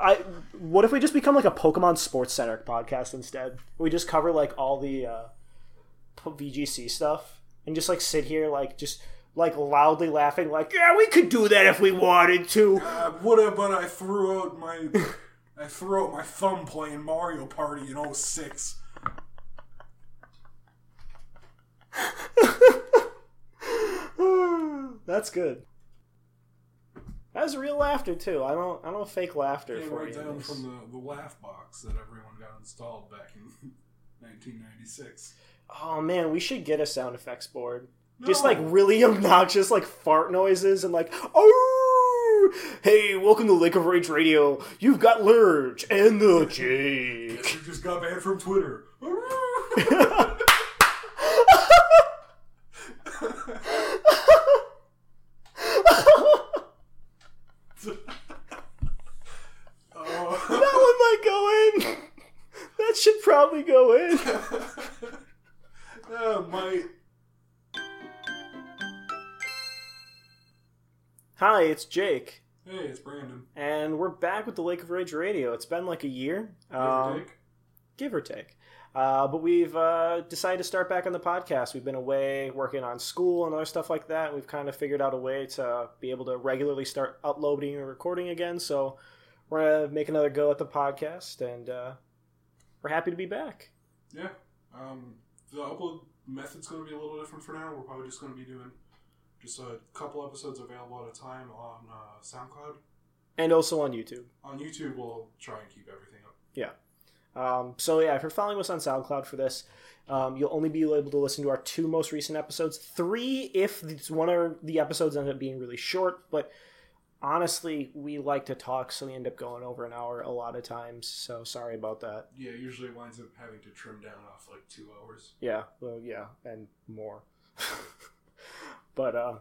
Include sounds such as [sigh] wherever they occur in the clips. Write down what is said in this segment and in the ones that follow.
I what if we just become like a Pokemon Sports Center podcast instead? We just cover like all the uh, VGC stuff and just like sit here like just like loudly laughing like yeah we could do that if we wanted to. Uh, would have, but I threw out my I threw out my thumb playing Mario Party in 06. [laughs] That's good. That was real laughter too. I don't I don't fake laughter Came for right you. down from the, the laugh box that everyone got installed back in [laughs] 1996. Oh man, we should get a sound effects board. Just like really [laughs] obnoxious like fart noises and like oh hey welcome to Lake of Rage Radio. You've got Lurch and the [laughs] Jake. Guess you just got banned from Twitter. Hi, it's Jake, Hey, it's Brandon. and we're back with the Lake of Rage Radio. It's been like a year, Give or um, take. give or take. Uh, but we've uh, decided to start back on the podcast. We've been away working on school and other stuff like that. We've kind of figured out a way to be able to regularly start uploading and recording again. So we're gonna make another go at the podcast, and uh, we're happy to be back. Yeah. Um, the upload method's going to be a little different for now. We're probably just going to be doing just a couple episodes available at a time on uh, SoundCloud. And also on YouTube. On YouTube, we'll try and keep everything up. Yeah. Um, so yeah, if you're following us on SoundCloud for this, um, you'll only be able to listen to our two most recent episodes. Three if one of the episodes end up being really short, but honestly, we like to talk, so we end up going over an hour a lot of times. So sorry about that. Yeah, usually it winds up having to trim down off like two hours. Yeah, well, yeah, and more. [laughs] but uh,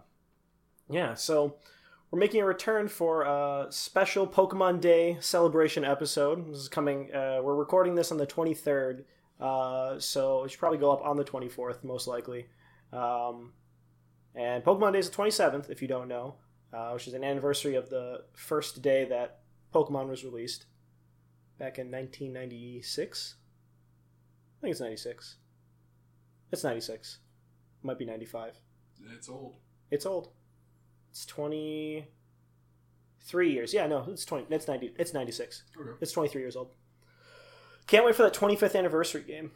yeah, so we're making a return for a special Pokemon Day celebration episode. This is coming. Uh, we're recording this on the twenty third, uh, so it should probably go up on the twenty fourth, most likely. Um, and Pokemon Day is the twenty seventh, if you don't know, uh, which is an anniversary of the first day that Pokemon was released back in nineteen ninety six. I think it's ninety six. It's 96. Might be 95. It's old. It's old. It's 23 years. Yeah, no, it's 20. It's 90. It's 96. Okay. It's 23 years old. Can't wait for that 25th anniversary game.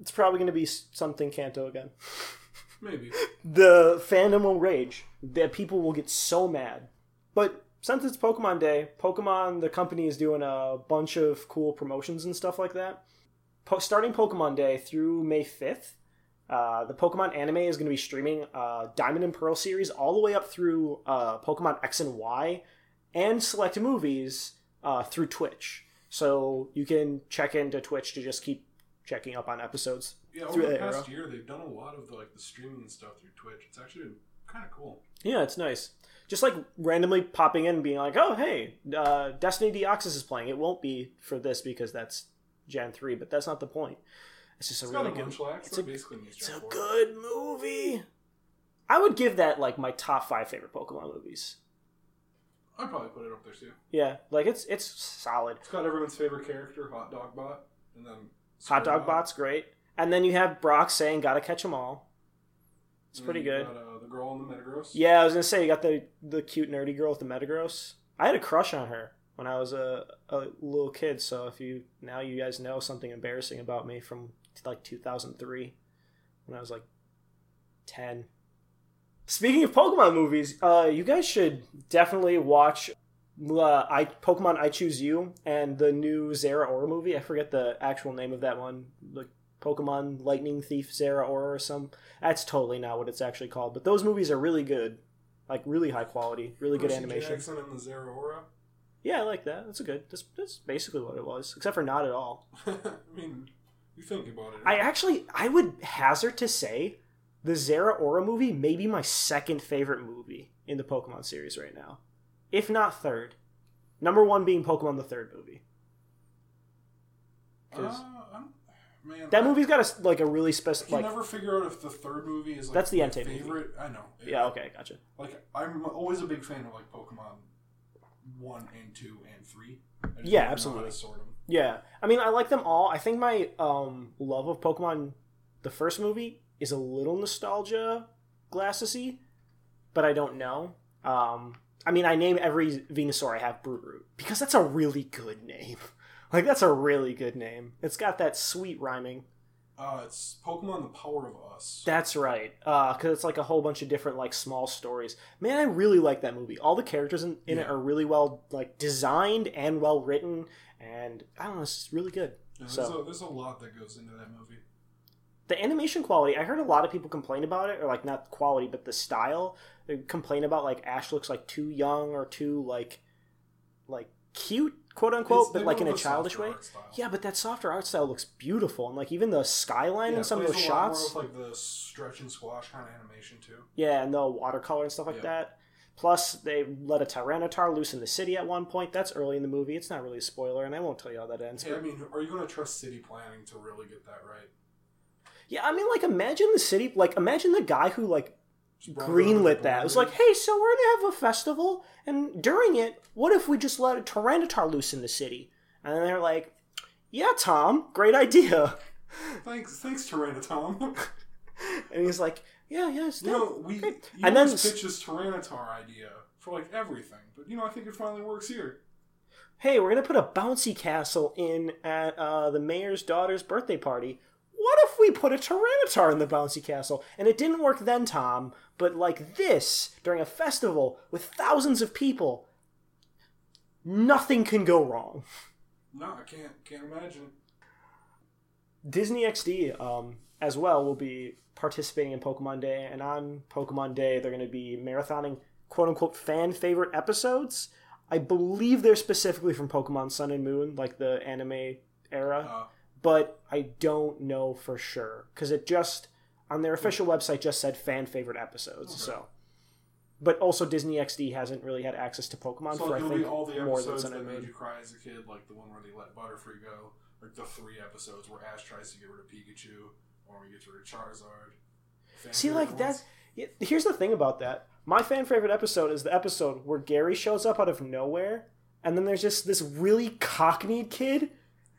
It's probably going to be something Kanto again. [laughs] Maybe. The fandom will rage. That people will get so mad. But since it's Pokemon Day, Pokemon, the company is doing a bunch of cool promotions and stuff like that. Po- starting Pokemon Day through May 5th, uh, the Pokemon anime is going to be streaming uh, Diamond and Pearl series all the way up through uh, Pokemon X and Y and select movies uh, through Twitch. So you can check into Twitch to just keep checking up on episodes. Yeah, over the past era. year, they've done a lot of the, like the streaming stuff through Twitch. It's actually kind of cool. Yeah, it's nice. Just like randomly popping in and being like, oh, hey, uh, Destiny Deoxys is playing. It won't be for this because that's Gen 3, but that's not the point. It's just a It's really a good munchlax. it's a- basically It's a good movie. I would give that like my top five favorite Pokemon movies. I'd probably put it up there too. Yeah, like it's it's solid. It's got everyone's favorite character, Hot Dog Bot, and then Hot Dog Squirtle. Bot's great, and then you have Brock saying "Gotta catch 'em all." It's And pretty good. Got, uh, the girl in the Metagross. Yeah, I was gonna say you got the the cute nerdy girl with the Metagross. I had a crush on her when I was a, a little kid. So if you now you guys know something embarrassing about me from like 2003 when I was like 10. Speaking of Pokemon movies, uh, you guys should definitely watch uh, I Pokemon I Choose You and the new Zeraora movie. I forget the actual name of that one. Like Pokemon Lightning Thief Zeraora or some. That's totally not what it's actually called. But those movies are really good, like really high quality, really good animation. Jackson and the Zeraora. Yeah, I like that. That's a good. That's, that's basically what it was, except for not at all. [laughs] I mean, you think about it. I actually, I would hazard to say, the Zeraora movie may be my second favorite movie in the Pokemon series right now, if not third. Number one being Pokemon the third movie. Uh, man, that I- movie's got a like a really special can like. never figure out if the third movie is like That's the Entei movie. favorite. I know. Yeah, okay, gotcha. Like I'm always a big fan of like Pokemon one and two and three. Yeah, don't know how absolutely. sort 'em. Yeah, I mean, I like them all. I think my um, love of Pokemon, the first movie, is a little nostalgia glassesy, but I don't know. Um, I mean, I name every Venusaur I have Brootroot because that's a really good name. [laughs] Like that's a really good name. It's got that sweet rhyming. Uh, it's Pokemon: The Power of Us. That's right. Uh, cause it's like a whole bunch of different like small stories. Man, I really like that movie. All the characters in, in it are really well like designed and well written, and I don't know, it's really good. Yeah, there's, so- a, there's a lot that goes into that movie. the animation quality i heard a lot of people complain about it or like not quality but the style they complain about like ash looks like too young or too like like cute quote unquote It's- but like in a childish way yeah but that softer art style looks beautiful and like even the skyline Yeah, and some of those plays a lot more shots like the stretch and squash kind of animation too. yeah and the watercolor and stuff like Yeah. that plus they let a tyranitar loose in the city at one point that's early in the movie it's not really a spoiler and i won't tell you how that ends Hey, I mean, are you going to trust city planning to really get that right? yeah i mean like imagine the city like imagine the guy who like Just brought it over the greenlit that. It was like, hey, so we're gonna have a festival, and during it, what if we just let a Tyranitar loose in the city? And they're like, yeah, Tom, great idea. [laughs] thanks, thanks, Tyranitar. [laughs] And he's like, yeah, yeah, it's you know, we Great. you And then pitch this Tyranitar idea for like everything, but you know, I think it finally works here. hey, we're gonna put a bouncy castle in at uh, the mayor's daughter's birthday party. What if we put a Tyranitar in the bouncy castle? And it didn't work then, Tom, but like this, during a festival with thousands of people, nothing can go wrong. No, I can't, can't imagine. Disney XD um, as well will be participating in Pokemon Day, and on Pokemon Day, they're going to be marathoning quote unquote fan favorite episodes. I believe they're specifically from Pokemon Sun and Moon, like the anime era, Uh, but I don't know for sure because it just on their official website just said fan favorite episodes. Okay. So, but also Disney XD hasn't really had access to Pokemon so for I think all the episodes that made you cry as a kid, like the one where they let Butterfree go, like the three episodes where Ash tries to get rid of Pikachu, or we get rid of Charizard. Fan See, like that. Yeah, here's the thing about that. My fan favorite episode is the episode where Gary shows up out of nowhere, and then there's just this really cockneyed kid, and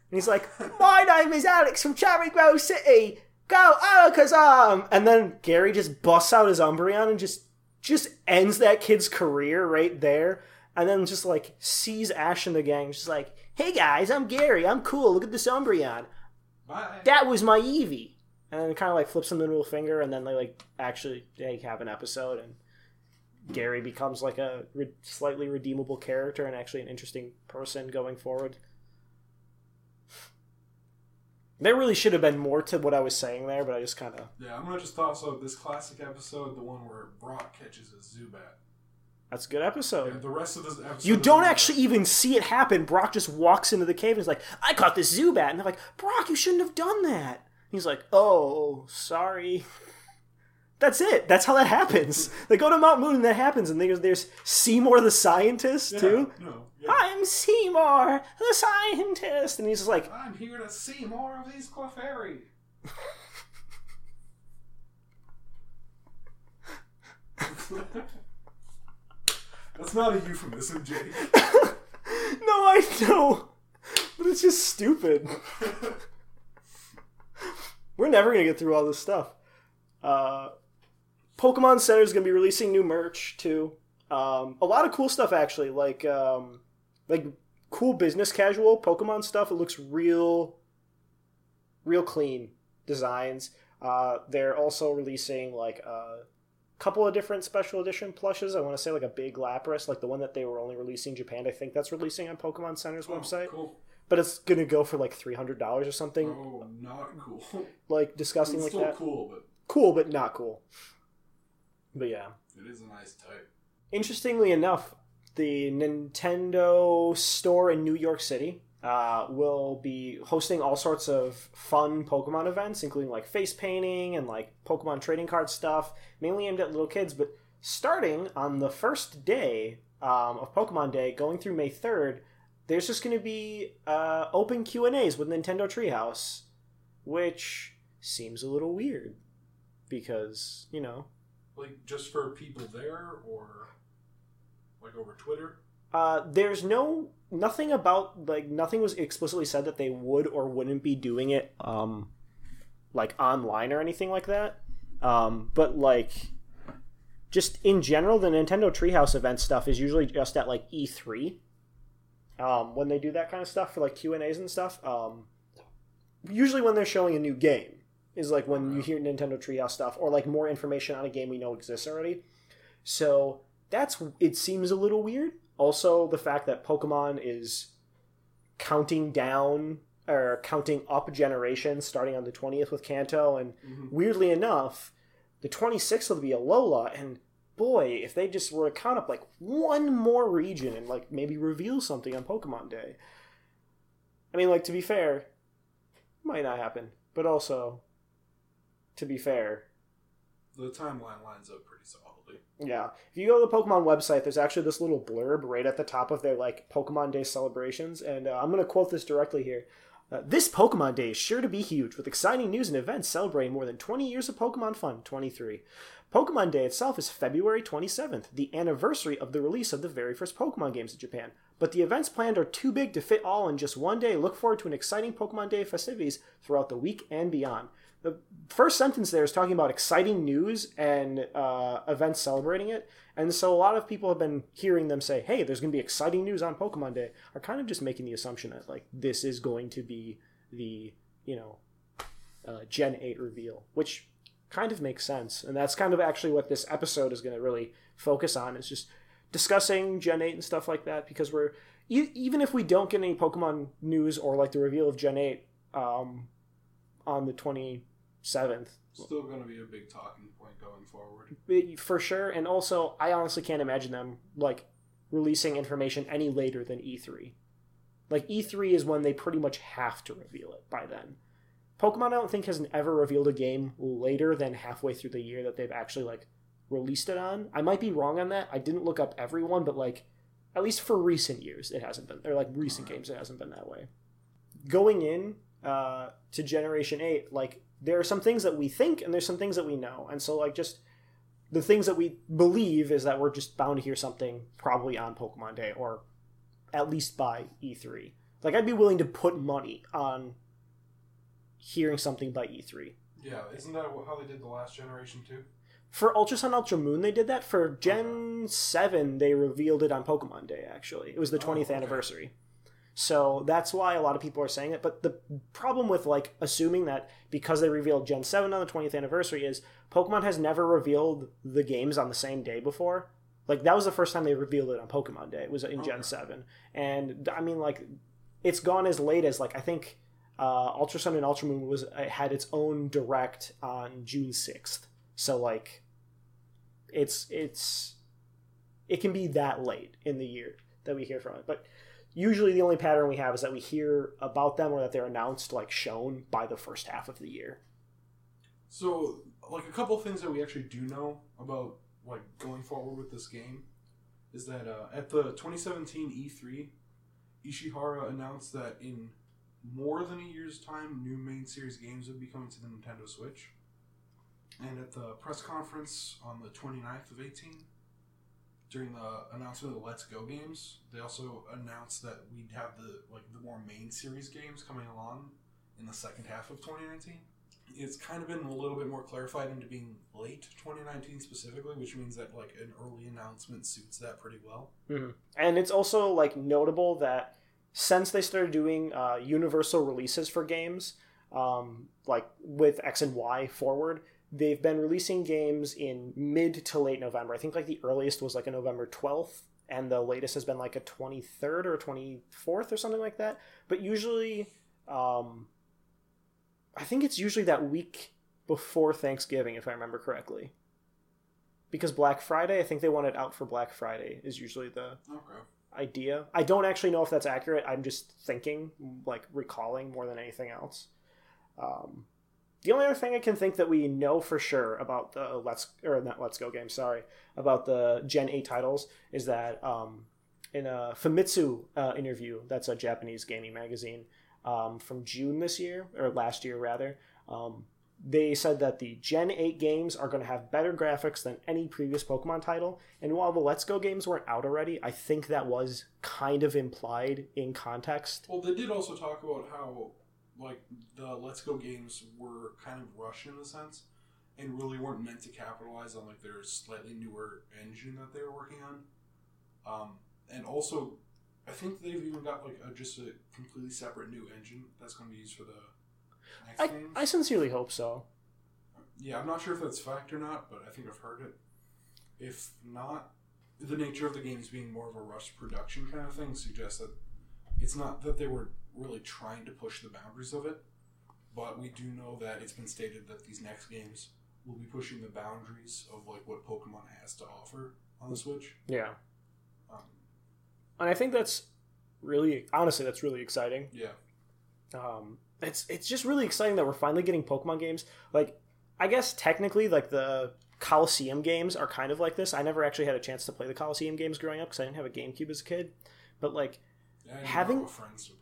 he's like, [laughs] "My name is Alex from Cherrygrove City. Go oh, Alakazam!" Um, and then Gary just busts out his Umbreon and just just ends that kid's career right there, and then just like sees Ash and the gang, just like, "Hey guys, I'm Gary. I'm cool. Look at this Umbreon." Bye. that was my Eevee. And then kind of like flips him the middle finger, and then they like actually they have an episode, and Gary becomes like a re- slightly redeemable character and actually an interesting person going forward. There really should have been more to what I was saying there, but I just kind of yeah, I'm gonna just out this classic episode, the one where Brock catches a Zubat. that's a good Yeah, episode. the rest of this episode, You don't actually even see it happen. Brock just walks into the cave and is like, "I caught this Zubat," and they're like, "Brock, you shouldn't have done that." He's like, "Oh, sorry." [laughs] That's it. That's how that happens. [laughs] They go to Mount Moon and that happens, and there's there's Seymour the scientist Yeah, too. No, yeah. I'm Seymour the scientist, and he's just like, I'm here to see more of these Clefairy. [laughs] That's not a euphemism, Jake. [laughs] "No, I know," but it's just stupid. We're never gonna get through all this stuff. Uh, Pokemon Center is gonna be releasing new merch too. Um, a lot of cool stuff actually, like um, like cool business casual Pokemon stuff. It looks real, real clean designs. Uh, they're also releasing like a couple of different special edition plushes. I want to say like a big Lapras, like the one that they were only releasing in Japan. I think that's releasing on Pokemon Center's Oh, website, Cool. but it's gonna go for like three hundred dollars or something, Oh, not cool. like disgusting It's like that. cool, but Cool, but not cool. But yeah. it is a nice type. Interestingly enough, the Nintendo store in New York City uh, will be hosting all sorts of fun Pokemon events, including like face painting and like Pokemon trading card stuff, mainly aimed at little kids. But starting on the first day um, of Pokemon Day, going through May third, there's just going to be uh, open Q and A's with Nintendo Treehouse, which seems a little weird because you know Like just for people there, or like over Twitter. Uh, there's no nothing about like nothing was explicitly said that they would or wouldn't be doing it um like online or anything like that. Um, but like just in general, the Nintendo Treehouse event stuff is usually just at like E3 um, when they do that kind of stuff for like Q and A's and stuff. Um, usually when they're showing a new game is like when you hear Nintendo Treehouse stuff or like more information on a game we know exists already. So that's it seems a little weird. Also, the fact that Pokemon is counting down or counting up generations starting on the 20th with Kanto and mm-hmm. weirdly enough the 26th will be Alola and boy if they just were to count up like one more region and like maybe reveal something on Pokemon Day I mean like to be fair might not happen but also to be fair The timeline lines up pretty solidly. yeah. If you go to the Pokemon website, there's actually this little blurb right at the top of their like Pokemon Day celebrations, and uh, I'm going to quote this directly here. Uh, this Pokemon Day is sure to be huge, with exciting news and events celebrating more than 20 years of Pokemon fun. 23. Pokemon Day itself is February 27th, the anniversary of the release of the very first Pokemon games in Japan. But the events planned are too big to fit all in just one day. Look forward to an exciting Pokemon Day festivities throughout the week and beyond. The first sentence there is talking about exciting news and uh, events celebrating it. And so a lot of people have been hearing them say, hey, there's going to be exciting news on Pokemon Day, are kind of just making the assumption that, like, this is going to be the, you know, uh, Gen 8 reveal, which kind of makes sense. And that's kind of actually what this episode is going to really focus on, is just discussing Gen 8 and stuff like that, because we're, e- even if we don't get any Pokemon news or, like, the reveal of Gen 8 um, on the 27th, Still going to be a big talking point going forward. For sure and also i honestly can't imagine them like releasing information any later than e3 like e3 is when they pretty much have to reveal it by then. Pokemon i don't think has ever revealed a game later than halfway through the year that they've actually like released it on. I might be wrong on that. I didn't look up everyone but like at least for recent years it hasn't been or like recent games it hasn't been that way. Going in uh, to generation 8 like there are some things that we think and there's some things that we know. And so like just the things that we believe is that we're just bound to hear something probably on pokemon day or at least by e3 like i'd be willing to put money on hearing something by E e3 Yeah, isn't that how they did the last generation too? for ultra sun ultra moon they did that. For gen 7 they revealed it on pokemon day actually. It was the 20th okay. anniversary so that's why a lot of people are saying it. But the problem with like assuming that because they revealed gen 7 on the 20th anniversary is pokemon has never revealed the games on the same day before. Like that was the first time they revealed it on pokemon day it was in gen Okay. 7 and i mean like it's gone as late as like i think uh, ultra sun and ultra moon was uh, had its own direct on june 6th so like it's it's it can be that late in the year that we hear from it. But usually the only pattern we have is that we hear about them or that they're announced like shown by the first half of the year So, like a couple things that we actually do know about like going forward with this game is that uh, at the 2017 E3, Ishihara announced that in more than a year's time, new main series games would be coming to the Nintendo Switch. And at the press conference on the 29th of 18, during the announcement of the Let's Go games, they also announced that we'd have the like the more main series games coming along in the second half of 2019 it's kind of been a little bit more clarified into being late 2019 specifically, which means that like an early announcement suits that pretty well. and it's also like notable that since they started doing uh, universal releases for games um, like with x and y forward they've been releasing games in mid to late november i think like the earliest was like a november 12th and the latest has been like a 23rd or 24th or something like that but usually um, i think it's usually that week before thanksgiving if i remember correctly because black friday i think they want it out for black friday is usually the Okay. idea. I don't actually know if that's accurate. I'm just thinking, like recalling more than anything else. Um, the only other thing I can think that we know for sure about the Let's or not Let's Go game, sorry, about the Gen 8 titles is that um, in a Famitsu uh, interview, that's a Japanese gaming magazine um, from June this year or last year rather. Um, they said that the Gen 8 games are going to have better graphics than any previous Pokemon title. And while the Let's Go games weren't out already, I think that was kind of implied in context. Well, they did also talk about how like the Let's Go games were kind of rushed in a sense, and really weren't meant to capitalize on like their slightly newer engine that they were working on. Um, and also, I think they've even got like a, just a completely separate new engine that's going to be used for the next I, games. I sincerely hope so. Yeah, I'm not sure if that's fact or not, but I think I've heard it. If not, the nature of the games being more of a rush production kind of thing suggests that it's not that they were really trying to push the boundaries of it, but we do know that it's been stated that these next games will be pushing the boundaries of like what Pokemon has to offer on the Switch. Yeah. Um, And I think that's really, honestly, that's really exciting. yeah, um, it's it's just really exciting that we're finally getting Pokemon games. Like, I guess technically, like the Colosseum games are kind of like this. I never actually had a chance to play the Colosseum games growing up because I didn't have a GameCube as a kid. But like, didn't Having- friends to.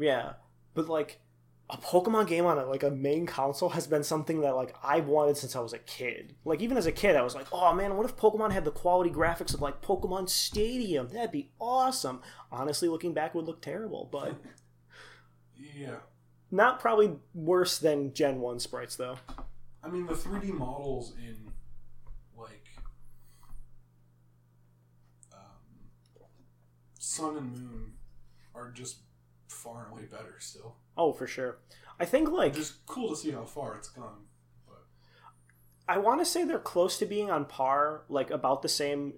Yeah, but like a Pokemon game on a, like a main console has been something that like I've wanted since I was a kid. Like even as a kid, I was like, oh man, what if Pokemon had the quality graphics of like Pokemon Stadium? That'd be awesome. Honestly, looking back, it would look terrible, but [laughs] Yeah, not probably worse than Gen One sprites though. I mean the 3D models in like um, Sun and Moon are just far and away better still. Oh, for sure. I think like Just cool to see how far it's gone. But I want to say they're close to being on par, like about the same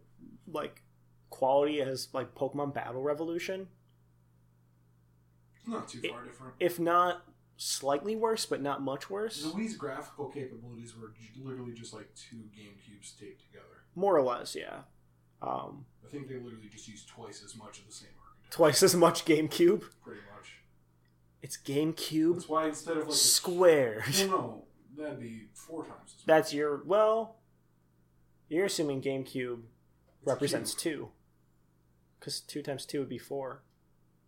like quality as like Pokemon Battle Revolution, it's not too far different. if not slightly worse, but not much worse. The Wii's graphical capabilities were literally just like two GameCubes taped together. More or less, yeah. Um, I think they literally just used twice as much of the same. Twice as much GameCube. Pretty much. It's GameCube That's why instead of like a. Well, no, that'd be four times as much. That's your well. You're assuming GameCube It's represents two, because two times two would be four.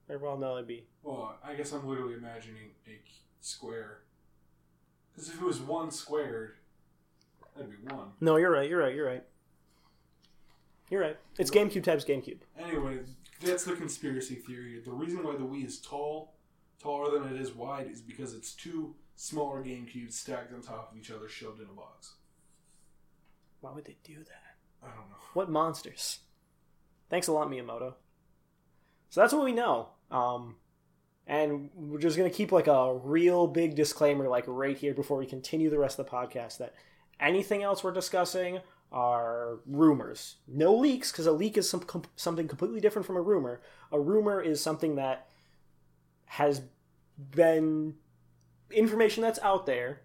Or well, no, it'd be Well, I guess I'm literally imagining a square. Because if it was one squared, that'd be one. no. You're right. You're right. You're right. You're right. It's GameCube times GameCube. Anyway, that's the conspiracy theory. The reason why the Wii is tall, taller than it is wide, is because it's two smaller GameCubes stacked on top of each other, shoved in a box. Why would they do that? I don't know. What monsters? Thanks a lot, Miyamoto. So that's what we know. Um, and we're just gonna keep like a real big disclaimer, like right here before we continue the rest of the podcast, that anything else we're discussing are rumors. No leaks, because a leak is some, com- something completely different from a rumor. A rumor is something that has been information that's out there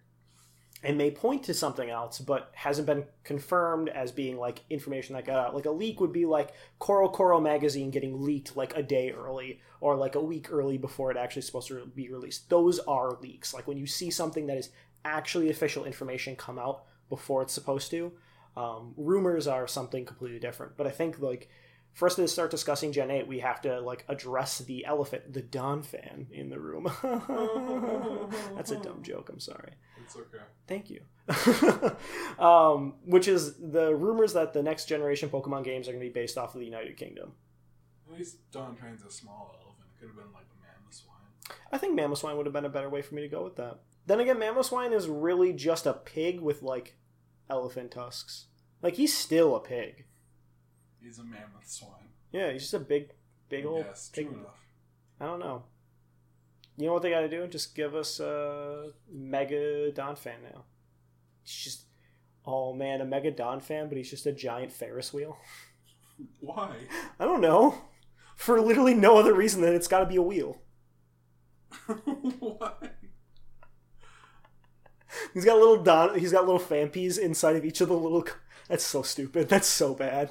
and may point to something else, but hasn't been confirmed as being like information that got out. Like a leak would be like CoroCoro magazine getting leaked like a day early or like a week early before it actually supposed to be released. Those are leaks. Like when you see something that is actually official information come out before it's supposed to. Um, rumors are something completely different. But I think like for us to start discussing Gen 8, we have to like address the elephant, the Donphan in the room. [laughs] That's a dumb joke. I'm sorry. It's okay. Thank you. [laughs] um, which is the rumors that the next generation Pokemon games are going to be based off of the United Kingdom. At least Don Train's a small elephant. It could have been like a Mamoswine. I think Mamoswine would have been a better way for me to go with that. Then again, Mamoswine is really just a pig with like elephant tusks. Like he's still a pig. He's a mammoth swine. Yeah, he's just a big, big old yes, pig. true enough. I don't know. You know what they got to do? Just give us a Mega Donphan now. He's just, oh man, a Mega Donphan, but he's just a giant Ferris wheel. [laughs] Why? I don't know. For literally no other reason than it's got to be a wheel. [laughs] Why? He's got little Don. He's got little Phanpys inside of each of the little. That's so stupid. That's so bad.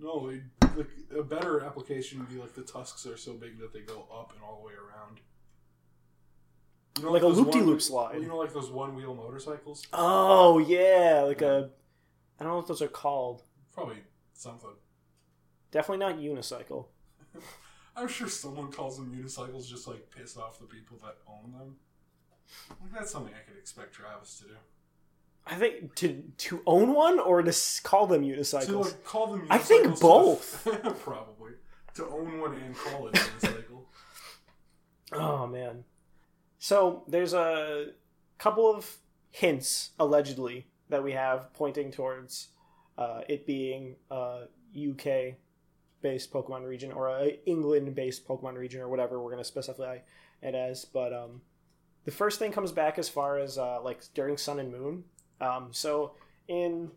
No, it, like, a better application would be like the tusks are so big that they go up and all the way around. You Like a those loop-de-loop one- slide. You know, like those one-wheel motorcycles. Oh yeah, like a. I don't know what those are called. Probably something. Definitely not unicycle. [laughs] I'm sure someone calls them unicycles just like piss off the people that own them. Like, that's something I could expect Travis to do. I think to to own one or to call them unicycles. To like, call them. I think unicycles to both. [laughs] probably to own one and call it a unicycle. [laughs] Oh man. So there's a couple of hints allegedly that we have pointing towards uh, it being a UK based Pokemon region or a England based Pokemon region or whatever we're gonna specify it as. But um, the first thing comes back as far as uh, like during Sun and Moon. Um, so in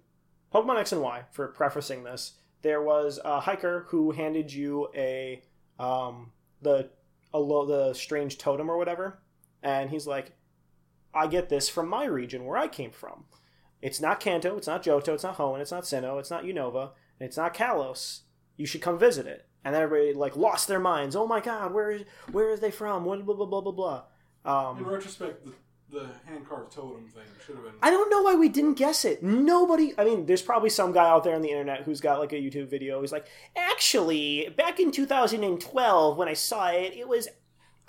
Pokemon X and Y, for prefacing this, there was a hiker who handed you a um, the a lo- the strange totem or whatever, and he's like, "I get this from my region where I came from. It's not Kanto, it's not Johto, it's not Hoenn, it's not Sinnoh, it's not Unova, and it's not Kalos. You should come visit it." And everybody like lost their minds. Oh my God, where is where are they from? What blah blah blah blah blah. In Um, retrospect, the, the hand carved totem thing should have been. I don't know why we didn't guess it. Nobody. I mean, there's probably some guy out there on the internet who's got like a YouTube video. He's like, actually, back in 2012 when I saw it, it was,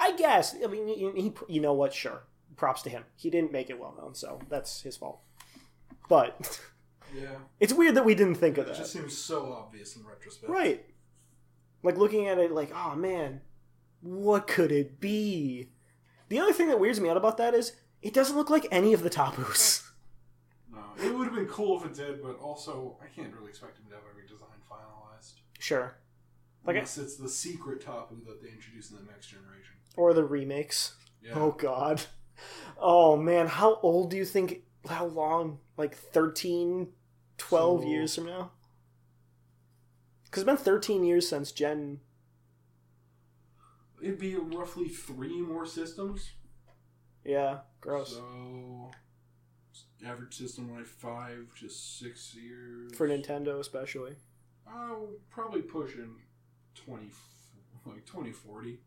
I guess. I mean, he, he you know what? Sure, props to him. He didn't make it well known, so that's his fault. But [laughs] yeah, it's weird that we didn't think of that. it just seems so obvious in retrospect. Right. Like looking at it, like, oh man, what could it be? The other thing that weirds me out about that is it doesn't look like any of the Tapus. [laughs] No, it would have been cool if it did, but also I can't really expect him to have every design finalized. Sure. Like I- Unless it's the secret Tapu that they introduce in the next generation. Or the remakes. Yeah. Oh god. Oh man, how old do you think how long? Like 13 12 So- years from now? Cuz it's been 13 years since Gen It'd be roughly three more systems. Yeah, gross. So average system like five to six years For Nintendo especially. Oh, probably pushing twenty, like twenty forty,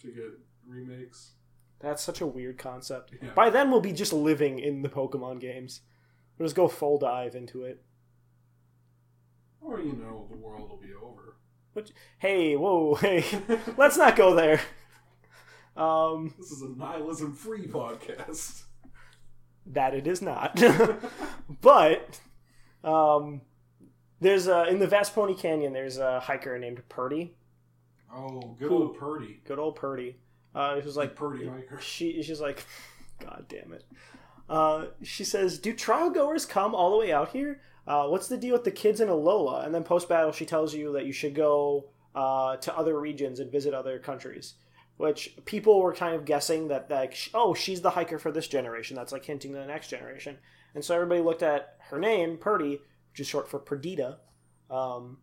to get remakes. That's such a weird concept. Yeah. By then we'll be just living in the Pokemon games. We'll just go full dive into it. Or you know, the world will be over. But hey, whoa, [laughs] hey. [laughs] Let's not go there. Um This is a nihilism-free podcast. that it is not. [laughs] but um, there's a, in the Vast Poni Canyon. There's a hiker named Purdy. Oh, good Who- old Purdy. Good old Purdy. Uh, who's like Purdy hiker. She she's like, God damn it. Uh, she says, "Do trial goers come all the way out here? Uh, what's the deal with the kids in Alola?" And then post battle, she tells you that you should go uh, to other regions and visit other countries. Which people were kind of guessing that like, oh, she's the hiker for this generation. That's like hinting to the next generation. And so everybody looked at her name, Purdy, which is short for Perdita, um,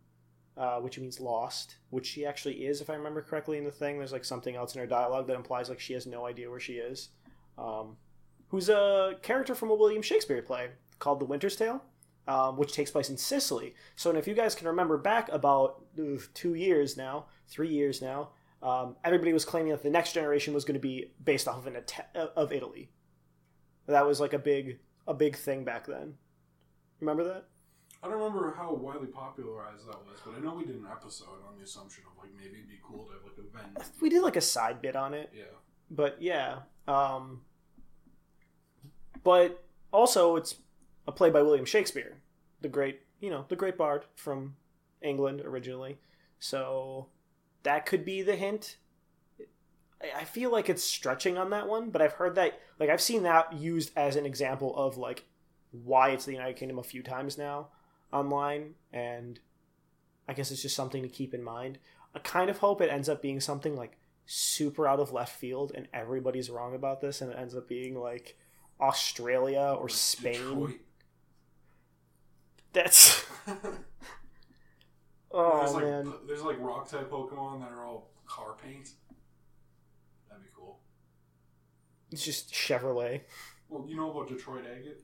uh, which means lost, which she actually is, if I remember correctly in the thing. There's like something else in her dialogue that implies like she has no idea where she is. Um, who's a character from a William Shakespeare play called The Winter's Tale, um, which takes place in Sicily. So, and if you guys can remember back about uh, two years now, three years now, um, everybody was claiming that the next generation was going to be based off of an Ita- of Italy. That was like a big a big thing back then. Remember that? I don't remember how widely popularized that was, but I know we did an episode on the assumption of like maybe it'd be cool to have like a. We did like a side bit on it. Yeah. but yeah um but also it's a play by william shakespeare the great you know the great bard from england originally. So that could be the hint. I- feel like it's stretching on that one but i've heard that like i've seen that used as an example of like why it's the united kingdom a few times now online and i guess it's just something to keep in mind. I kind of hope it ends up being something like super out of left field and everybody's wrong about this and it ends up being like Australia or Like Spain. Detroit. That's [laughs] oh there's like man. there's like rock type Pokemon that are all car paint. That'd be cool. It's just Chevrolet. Well, you know about Detroit agate?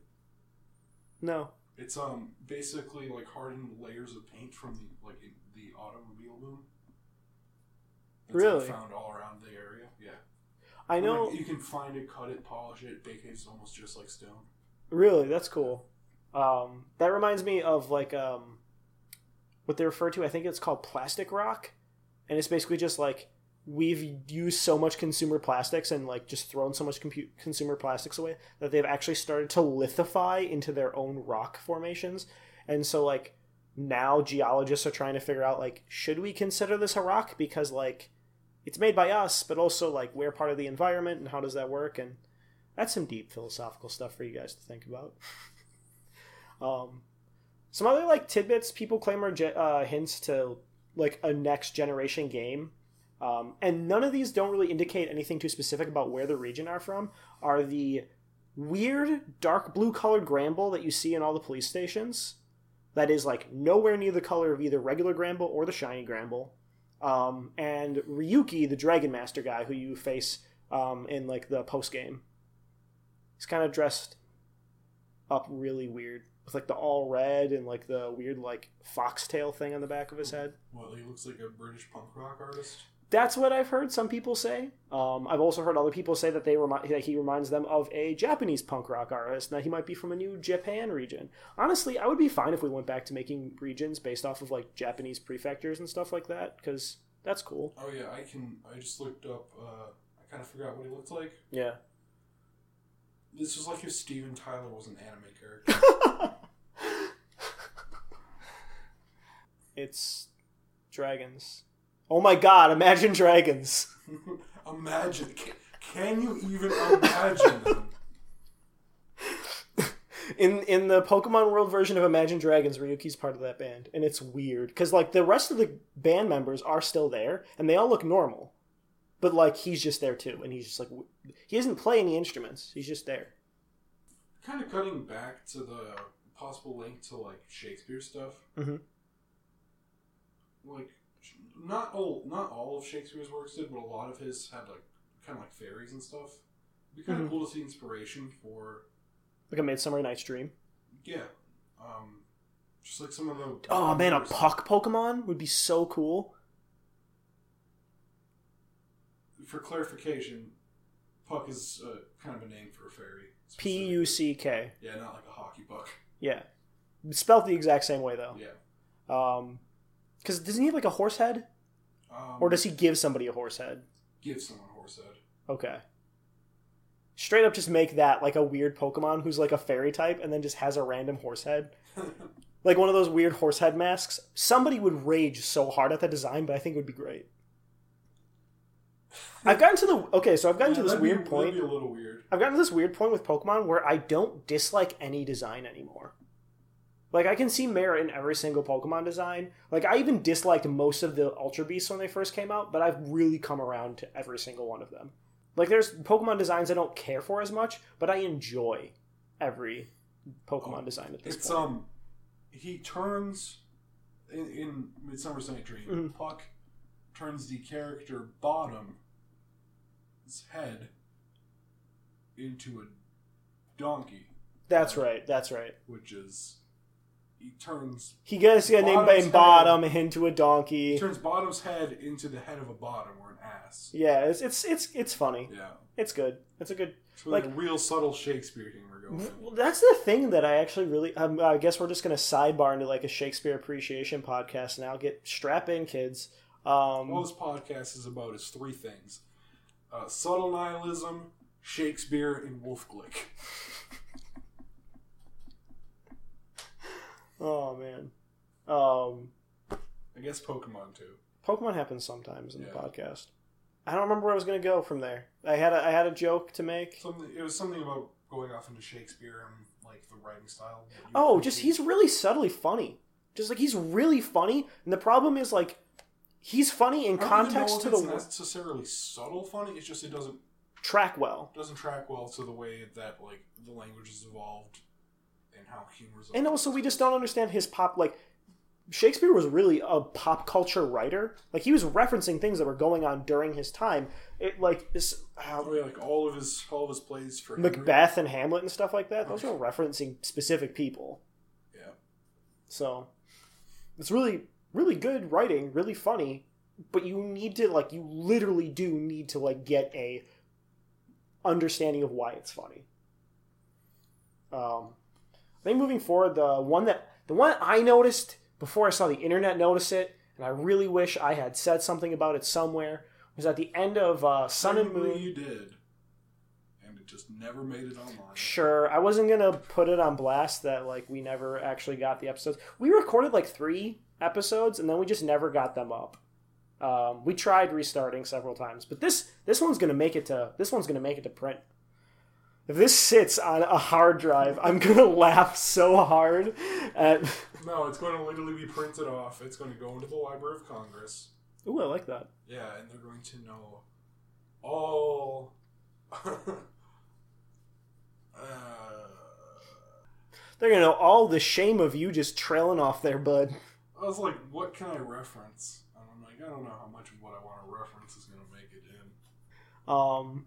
No. It's um basically like hardened layers of paint from the like the automobile boom. It's, like, Really? found all around the area. I know like, you can find it, cut it, polish it, bake it. It's almost just like stone. really that's cool. Um that reminds me of like um what they refer to I think it's called plastic rock and it's basically just like we've used so much consumer plastics and like just thrown so much compu- consumer plastics away that they've actually started to lithify into their own rock formations and so like now geologists are trying to figure out like should we consider this a rock because like it's made by us but also like we're part of the environment and how does that work? And that's some deep philosophical stuff for you guys to think about. [laughs] Um some other like tidbits people claim are uh, hints to like a next generation game. Um, and none of these don't really indicate anything too specific about where the region are from are the weird dark blue colored Granbull that you see in all the police stations. That is like nowhere near the color of either regular Granbull or the shiny Granbull um, and ryuki the dragon master guy who you face um, in like the post game he's kind of dressed up really weird with like the all red and like the weird like foxtail thing on the back of his head Well, he looks like a British punk rock artist. That's what I've heard some people say. Um, I've also heard other people say that they remi- that he reminds them of a Japanese punk rock artist, and that he might be from a new Japan region. Honestly, I would be fine if we went back to making regions based off of like Japanese prefectures and stuff like that, because that's cool. Oh yeah, I can. I just looked up. Uh, I kind of forgot what he looked like. Yeah. This was like if Steven Tyler was an anime character. [laughs] [laughs] it's dragons. Oh my god! Imagine dragons. [laughs] imagine. Can, can you even imagine them? in in the Pokemon World version of Imagine Dragons, Ryuki's part of that band, and it's weird because like the rest of the band members are still there, and they all look normal, but like he's just there too, and he's just like he doesn't play any instruments; he's just there. Kind of cutting back to the possible link to like Shakespeare stuff. Mhm. Like, not all not all of Shakespeare's works did, but a lot of his had like kind of like fairies and stuff. It'd be kind of Mhm. cool to see inspiration for Like a Midsummer Night's Dream. yeah, um, just like some of the Oh man, a. Puck Pokemon would be so cool. For clarification, Puck is uh, kind of a name for a fairy. P U C K. Yeah, not like a hockey puck. Yeah, spelled the exact same way though. Yeah. Um, because doesn't he have like a horse head, Um, or does he give somebody a horse head? give someone a horse head? Okay. Straight up, just make that like a weird Pokemon who's like a fairy type, and then just has a random horse head, [laughs] like one of those weird horse head masks. Somebody would rage so hard at that design, but I think it would be great. I've gotten to the okay, so I've gotten [laughs] to this be- weird point. Be a little weird. I've gotten to this weird point with Pokemon where I don't dislike any design anymore. Like I can see merit in every single Pokemon design. Like I even disliked most of the Ultra Beasts when they first came out, but I've really come around to every single one of them. Like there's Pokemon designs I don't care for as much, but I enjoy every Pokemon design at this It's point. um, he turns in, in Midsummer's Night Dream. Mhm. Puck turns the character Bottom's head into a donkey, That's right. That's right. which is he turns He gets a name by head. Bottom into a donkey. he turns Bottom's head into the head of a bottom or an ass. Yeah, it's it's it's it's funny. Yeah, It's good. It's a good it's like, Like- real subtle Shakespeare humor going. Well, that's the thing that I actually really. Um, I guess we're just gonna sidebar into like a Shakespeare appreciation podcast now. Get strap in, kids. Um, All this podcast is about is three things: uh, subtle nihilism, Shakespeare, and Wolfglick. [laughs] oh man, um, I guess Pokemon too. Pokemon happens sometimes in the podcast. I don't remember where I was gonna go from there. I had a, I had a joke to make. Something it was something about going off into Shakespeare and like the writing style. Oh, just he's really subtly funny. Just like he's really funny, and the problem is like he's funny in I don't even know context to the it's wo- necessarily subtle funny. It's just it doesn't track well. doesn't track well to the way that like the language has evolved and how humor's. and also we just don't understand his pop like shakespeare was really a pop culture writer like he was referencing things that were going on during his time it like this uh, Oh, yeah, like all of his all of his plays for Henry. macbeth and hamlet and stuff like that those are referencing specific people Yeah. so it's really really good writing really funny but you need to like you literally do need to like get a understanding of why it's funny um i think moving forward the one that the one i noticed before i saw the internet notice it and i really wish i had said something about it somewhere was at the end of uh, Sun and Moon, you did, and it just never made it online. Sure, I wasn't gonna put it on blast that like we never actually got the episodes. We recorded like three episodes and then we just never got them up. Um, we tried restarting several times, but this this one's gonna make it to this one's gonna make it to print. If this sits on a hard drive, I'm gonna [laughs] laugh so hard at. No, it's going to literally be printed off. It's going to go into the Library of Congress. Ooh, I like that. Yeah, and they're going to know all. [laughs] uh, They're gonna know all the shame of you just trailing off there, bud. I was like, what can I reference? And I'm like, I don't know how much of what I want to reference is going to make it in. Um,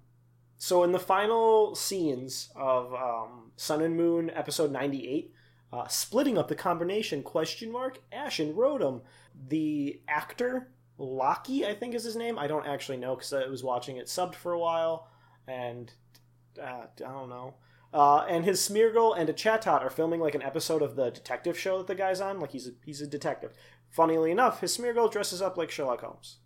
so in the final scenes of um, Sun and Moon episode 98, uh, splitting up the combination question mark Ashen Rotom, the actor Locky I think is his name. I don't actually know because I was watching it subbed for a while, and uh, I don't know. Uh, and his Smeargle and a Chatot are filming like an episode of the detective show that the guy's on. Like he's a, he's a detective. Funnily enough, his Smeargle dresses up like Sherlock Holmes.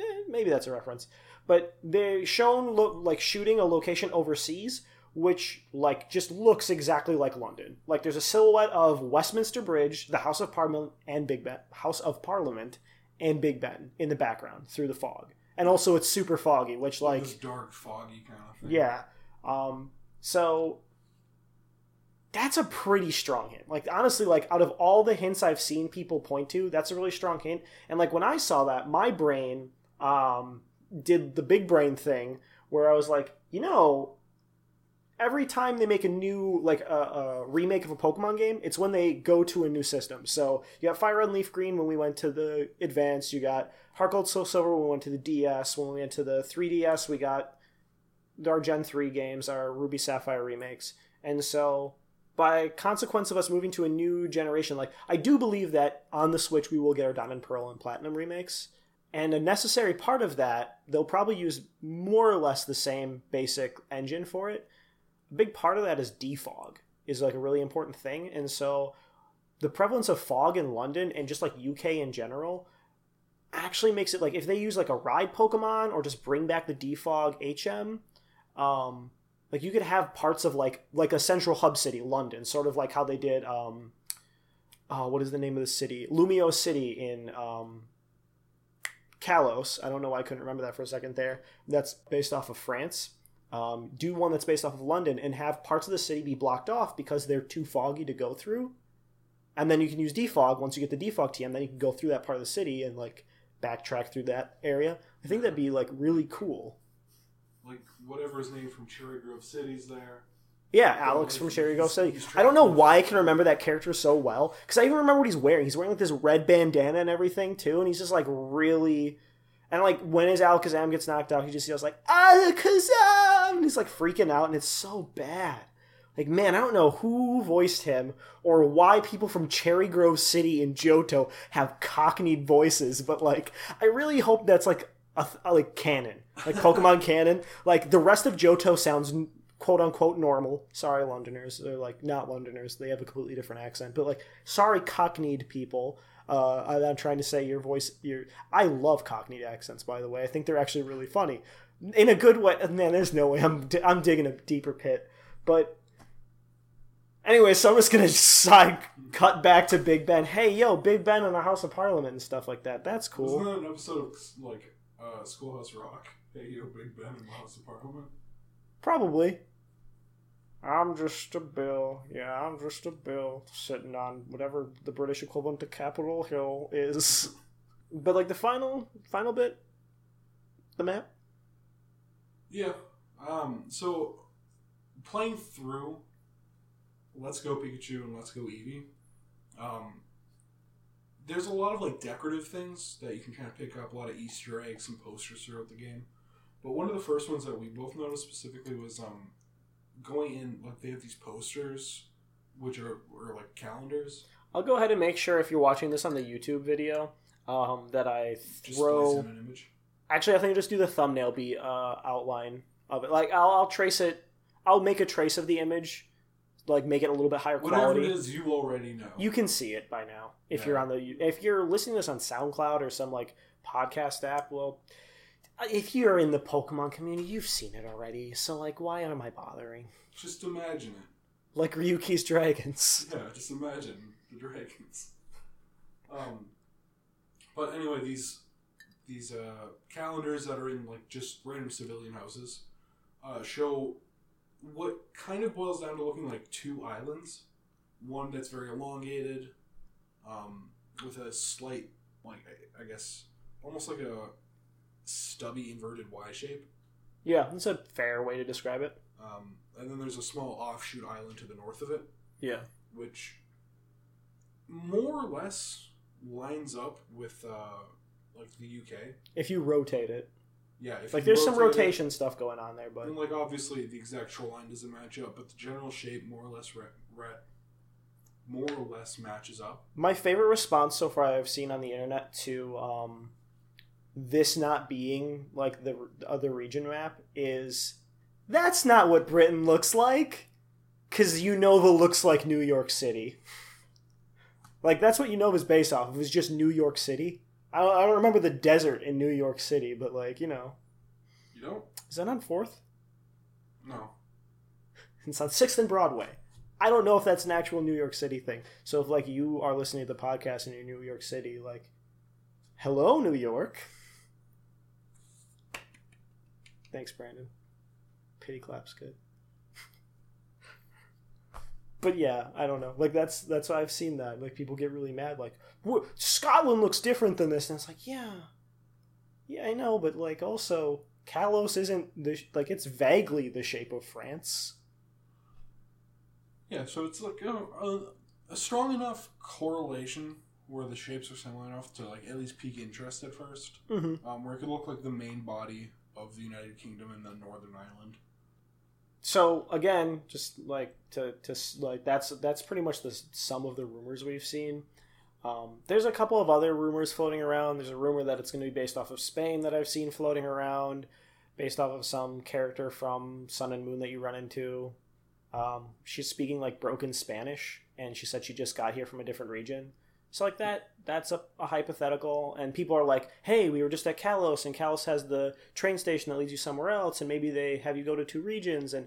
Eh, maybe that's a reference but they shown lo- like shooting a location overseas which like just looks exactly like london. Like there's a silhouette of westminster bridge the house of parliament and big ben house of parliament and big ben in the background through the fog. And also it's super foggy which like this dark, foggy kind of thing. yeah. Um so that's a pretty strong hint. Like honestly like out of all the hints i've seen people point to that's a really strong hint. And like when i saw that my brain um did the big brain thing where i was like you know every time they make a new like a, remake of a pokemon game it's when they go to a new system so you got fire red and leaf green when we went to the advance you got heart gold soul silver when we went to the ds when we went to the 3ds we got our Gen 3 games, our Ruby Sapphire remakes. And so, by consequence of us moving to a new generation, like, I do believe that on the Switch we will get our Diamond, Pearl, and Platinum remakes. And a necessary part of that, they'll probably use more or less the same basic engine for it. A big part of that is defog, is like a really important thing. And so, the prevalence of fog in London and just like UK in general actually makes it like if they use like a ride Pokemon or just bring back the defog HM, um like you could have parts of like like a central hub city london sort of like how they did um uh, what is the name of the city lumio city in um kalos i don't know why i couldn't remember that for a second there that's based off of france. Um, do one that's based off of london and have parts of the city be blocked off because they're too foggy to go through? And then you can use defog once you get the defog tm then you can go through that part of the city and like backtrack through that area. I think that'd be like really cool. Like, whatever his name from Cherrygrove City's there. Yeah, Alex from Cherrygrove City. I don't know why I can remember that character so well because I even remember what he's wearing. He's wearing like this red bandana and everything too, and he's just like really. And like when his Alakazam gets knocked out, he just yells like Alakazam, and he's like freaking out, and it's so bad. Like man, I don't know who voiced him or why people from Cherrygrove City in Johto have cockneyed voices, but like I really hope that's like a, a like canon, like Pokemon [laughs] canon. Like the rest of Johto sounds quote unquote normal. Sorry, Londoners. They're like not Londoners. They have a completely different accent. But like, sorry, cockneyed people. Uh, I'm trying to say your voice. Your I love cockneyed accents. By the way, I think they're actually really funny, in a good way. Man, there's no way. I'm I'm digging a deeper pit. But anyway, so I'm just gonna [laughs] side cut back to Big Ben. Hey, yo, Big Ben in the House of Parliament and stuff like that. That's cool. Wasn't that an episode of, like, uh, Schoolhouse Rock? Hey, yo, Big Ben in the House of Parliament? Probably. I'm just a bill. Yeah, I'm just a bill sitting on whatever the British equivalent to Capitol Hill is. But like the final final bit, the map. Yeah. Um, so, playing through Let's Go Pikachu and Let's Go Eevee, um, there's a lot of like decorative things that you can kind of pick up, a lot of Easter eggs and posters throughout the game. But one of the first ones that we both noticed specifically was um, going in, like, they have these posters, which are, are like calendars. I'll go ahead and make sure if you're watching this on the YouTube video, um, that I throw. place an image. Actually, I think I'll just do the thumbnail be uh, outline of it. Like I'll, I'll trace it. I'll make a trace of the image, like make it a little bit higher Whatever quality. it is, you already know. You can see it by now if Yeah. you're on the if you're listening to this on SoundCloud or some like podcast app. Well, if you're in the Pokemon community, you've seen it already. So like, why am I bothering? Just imagine it. Like Ryuki's dragons. [laughs] Yeah, just imagine the dragons. Um, but anyway, these these uh, calendars that are in like just random civilian houses uh, show what kind of boils down to looking like two islands. One that's very elongated, um, with a slight, like I, I guess, almost like a stubby inverted Y shape. Yeah, that's a fair way to describe it. Um, and then there's a small offshoot island to the north of it, Yeah. which more or less lines up with uh, like the UK. If you rotate it, Yeah, if like there's some rotate it- rotation stuff going on there, but And like obviously the exact shoreline doesn't match up, but the general shape more or less re- re- more or less matches up. my favorite response so far I've seen on the internet to um, this not being like the the other region map is that's not what Britain looks like because you know the looks like New York City. Like that's what Unova is based off of. It's just New York City. I don't, I don't remember the desert in New York City, but like you know, You don't? is that on Fourth? No. It's on Sixth and Broadway. I don't know if that's an actual New York City thing. So if like you are listening to the podcast and you're in New York City, like, hello, New York. Thanks, Brandon. Pity claps good. but yeah, I don't know. Like that's that's why I've seen that. Like people get really mad. Like Scotland looks different than this, and it's like, yeah, yeah, I know, but like also Kalos isn't the like it's vaguely the shape of France. Yeah, so it's like a, a, a strong enough correlation where the shapes are similar enough to like at least pique interest at first. Mm-hmm. Um, where it could look like the main body of the United Kingdom and the Northern Ireland. So again, just like to to like that's that's pretty much the sum of the rumors we've seen. Um, there's a couple of other rumors floating around. There's a rumor that it's going to be based off of Spain that I've seen floating around, based off of some character from Sun and Moon that you run into. Um, she's speaking like broken Spanish, and she said she just got here from a different region. So like that, that's a, a hypothetical, and people are like, "Hey, we were just at Kalos, and Kalos has the train station that leads you somewhere else, and maybe they have you go to two regions." And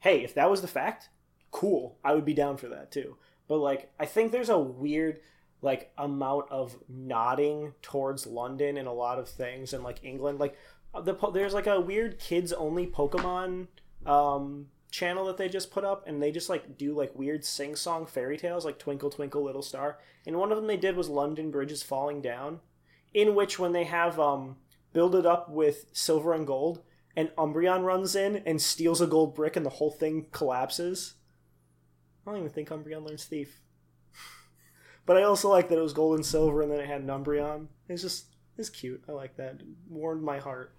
hey, if that was the fact, cool, I would be down for that too. But like, I think there's a weird like amount of nodding towards London in a lot of things, and like England, like the there's like a weird kids only Pokemon um channel that they just put up and they just like do like weird sing song fairy tales like twinkle twinkle little star. And one of them they did was london Bridges falling down in which when they have um build it up with silver and gold and umbreon runs in and steals a gold brick and the whole thing collapses. I don't even think umbreon learns thief. [laughs] But i also like that it was gold and silver and then it had an umbreon. It's just it's cute. I like that. It warmed my heart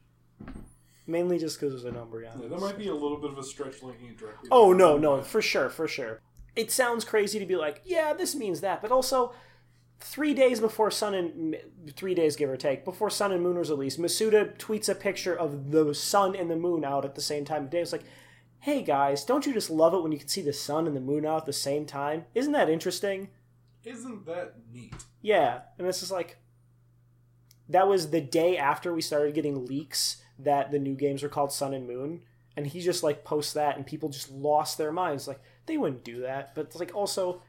mainly just because it was an umbreon Yeah, that might be a little bit of a stretch linking it directly. Oh no, no, for sure, for sure. It sounds crazy to be like, yeah, this means that, but also three days before Sun and three days give or take before Sun and Moon was released, Masuda tweets a picture of the sun and the moon out at the same time of day. It's like, hey guys, don't you just love it when you can see the sun and the moon out at the same time? Isn't that interesting? Isn't that neat? Yeah, and it's just like that was the day after we started getting leaks that the new games were called Sun and Moon, and he just like posts that, and people just lost their minds. Like they wouldn't do that, but it's like also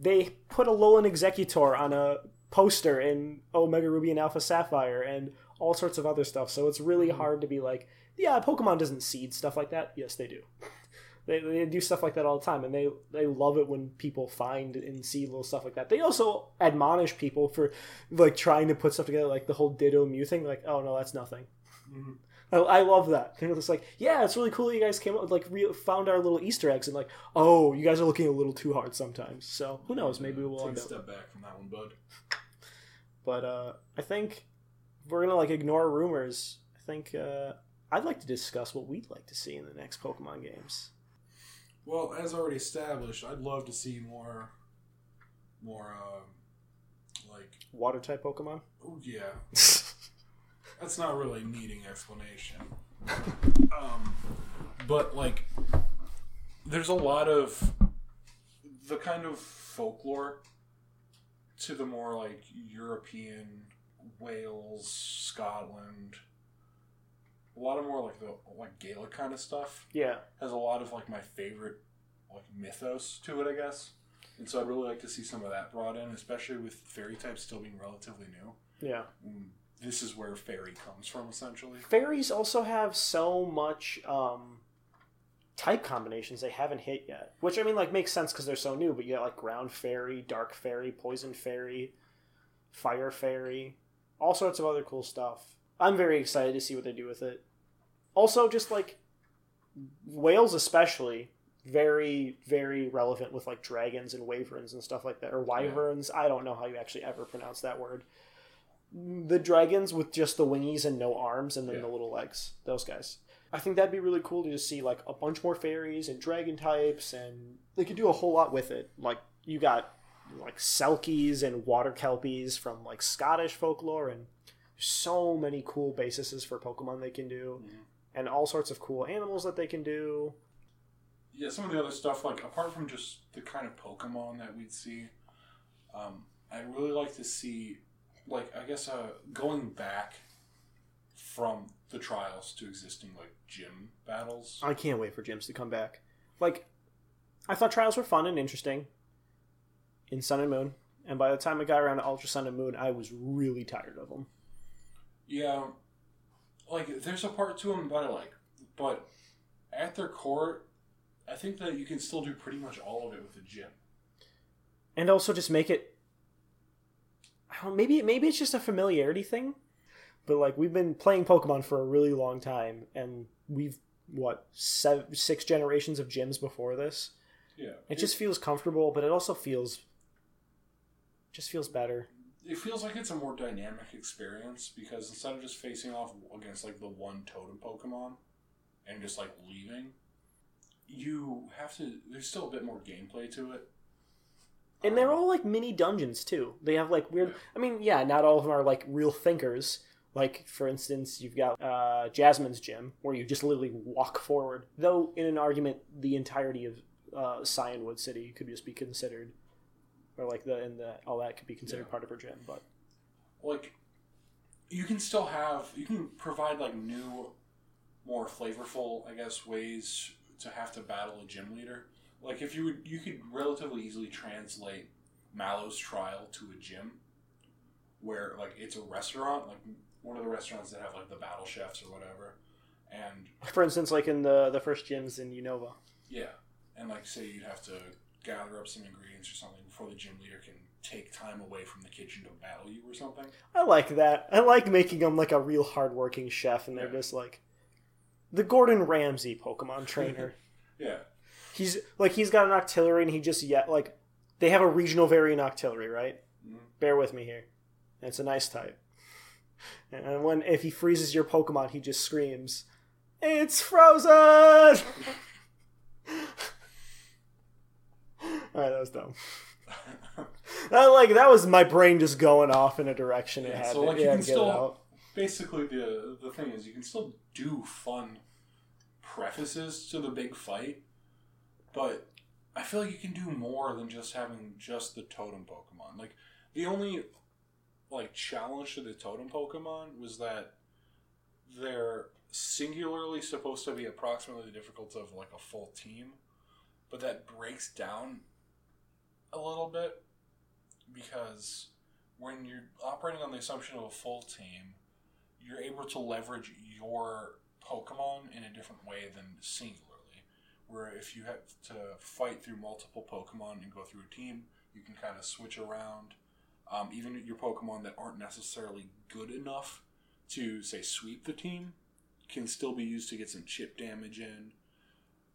they put a Alolan Exeggutor on a poster in Omega Ruby and Alpha Sapphire, and all sorts of other stuff. So it's really hard to be like, yeah, Pokemon doesn't seed stuff like that. Yes, they do. [laughs] They, they do stuff like that all the time, and they they love it when people find and see little stuff like that. They also admonish people for like trying to put stuff together, like the whole Ditto Mew thing. Like, oh no, that's nothing. Mhm. I, I love that. They're just like, yeah, it's really cool. that You guys came up with like re- found our little Easter eggs, and like, oh, you guys are looking a little too hard sometimes. So who knows? Maybe we'll Take a step back from that one, bud. But uh, I think we're gonna like ignore rumors. I think uh, I'd like to discuss what we'd like to see in the next Pokemon games. Well, as already established, I'd love to see more, more, uh, like, Water type Pokemon. oh yeah, [laughs] that's not really needing explanation. Um, but like, there's a lot of the kind of folklore to the more like European Wales, Scotland, a lot of more like the like Gaelic kind of stuff. Yeah. Has a lot of like my favorite like mythos to it, I guess. And so I'd really like to see some of that brought in, especially with fairy types still being relatively new. Yeah. Mm, This is where fairy comes from, essentially. Fairies also have so much um, type combinations they haven't hit yet, which I mean, like makes sense because they're so new. But you got like ground fairy, dark fairy, poison fairy, fire fairy, all sorts of other cool stuff. I'm very excited to see what they do with it. Also, just like whales, especially very very relevant with like dragons and wyverns and stuff like that, or wyverns. I don't know how you actually ever pronounce that word. The dragons with just the wingies and no arms, and then Yeah. the little legs. Those guys. I think that'd be really cool to just see like a bunch more fairies and dragon types, and they could do a whole lot with it. Like you got like selkies and water kelpies from like Scottish folklore, and so many cool bases for Pokemon they can do, Mhm. and all sorts of cool animals that they can do. Yeah, some of the other stuff, like apart from just the kind of Pokemon that we'd see, um, I'd really like to see, like I guess, uh, going back from the trials to existing like gym battles. I can't wait for gyms to come back. Like, I thought trials were fun and interesting in Sun and Moon, and by the time I got around to Ultra Sun and Moon, I was really tired of them. Yeah, like there's a part to them that I like, but at their core, I think that you can still do pretty much all of it with the gym. and also just make it I don't maybe maybe it's just a familiarity thing but like we've been playing pokemon for a really long time and we've what seven, six generations of gyms before this Yeah, it just feels comfortable but it also feels just feels better it feels like it's a more dynamic experience because instead of just facing off against like the one totem Pokemon and just like leaving, you have to. There's still a bit more gameplay to it. And they're all like mini dungeons too. They have like weird i mean yeah not all of them are like real thinkers. Like for instance you've got uh, jasmine's gym where you just literally walk forward. Though in an argument the entirety of uh, cianwood city could just be considered or like the and the all that could be considered Yeah. part of her gym but like you can still have you can provide like new more flavorful i guess ways to have to battle a gym leader like if you would you could relatively easily translate mallow's trial to a gym where like it's a restaurant like one of the restaurants that have like the battle chefs or whatever and for instance like in the the first gyms in unova. Yeah and like say you'd have to gather up some ingredients or something before the gym leader can take time away from the kitchen to battle you or something. I like that. I like making them like a real hardworking chef and they're Yeah. just like the gordon ramsay pokemon trainer. [laughs] Yeah he's like he's got an octillery and he just yet like they have a regional variant octillery right? Mhm. bear with me here. It's a nice type. And when if he freezes your pokemon he just screams it's frozen! [laughs] All right that was dumb. [laughs] I, like that was my brain just going off in a direction it had so, to, like, it you can get still- it out. basically the the thing is you can still do fun prefaces to the big fight but i feel like you can do more than just having just the totem pokemon like the only like challenge to the totem pokemon was that they're singularly supposed to be approximately the difficulty of like a full team but that breaks down a little bit because when you're operating on the assumption of a full team you're able to leverage your Pokemon in a different way than singularly. Where if you have to fight through multiple Pokemon and go through a team, you can kind of switch around. Um, even your Pokemon that aren't necessarily good enough to, say, sweep the team can still be used to get some chip damage in.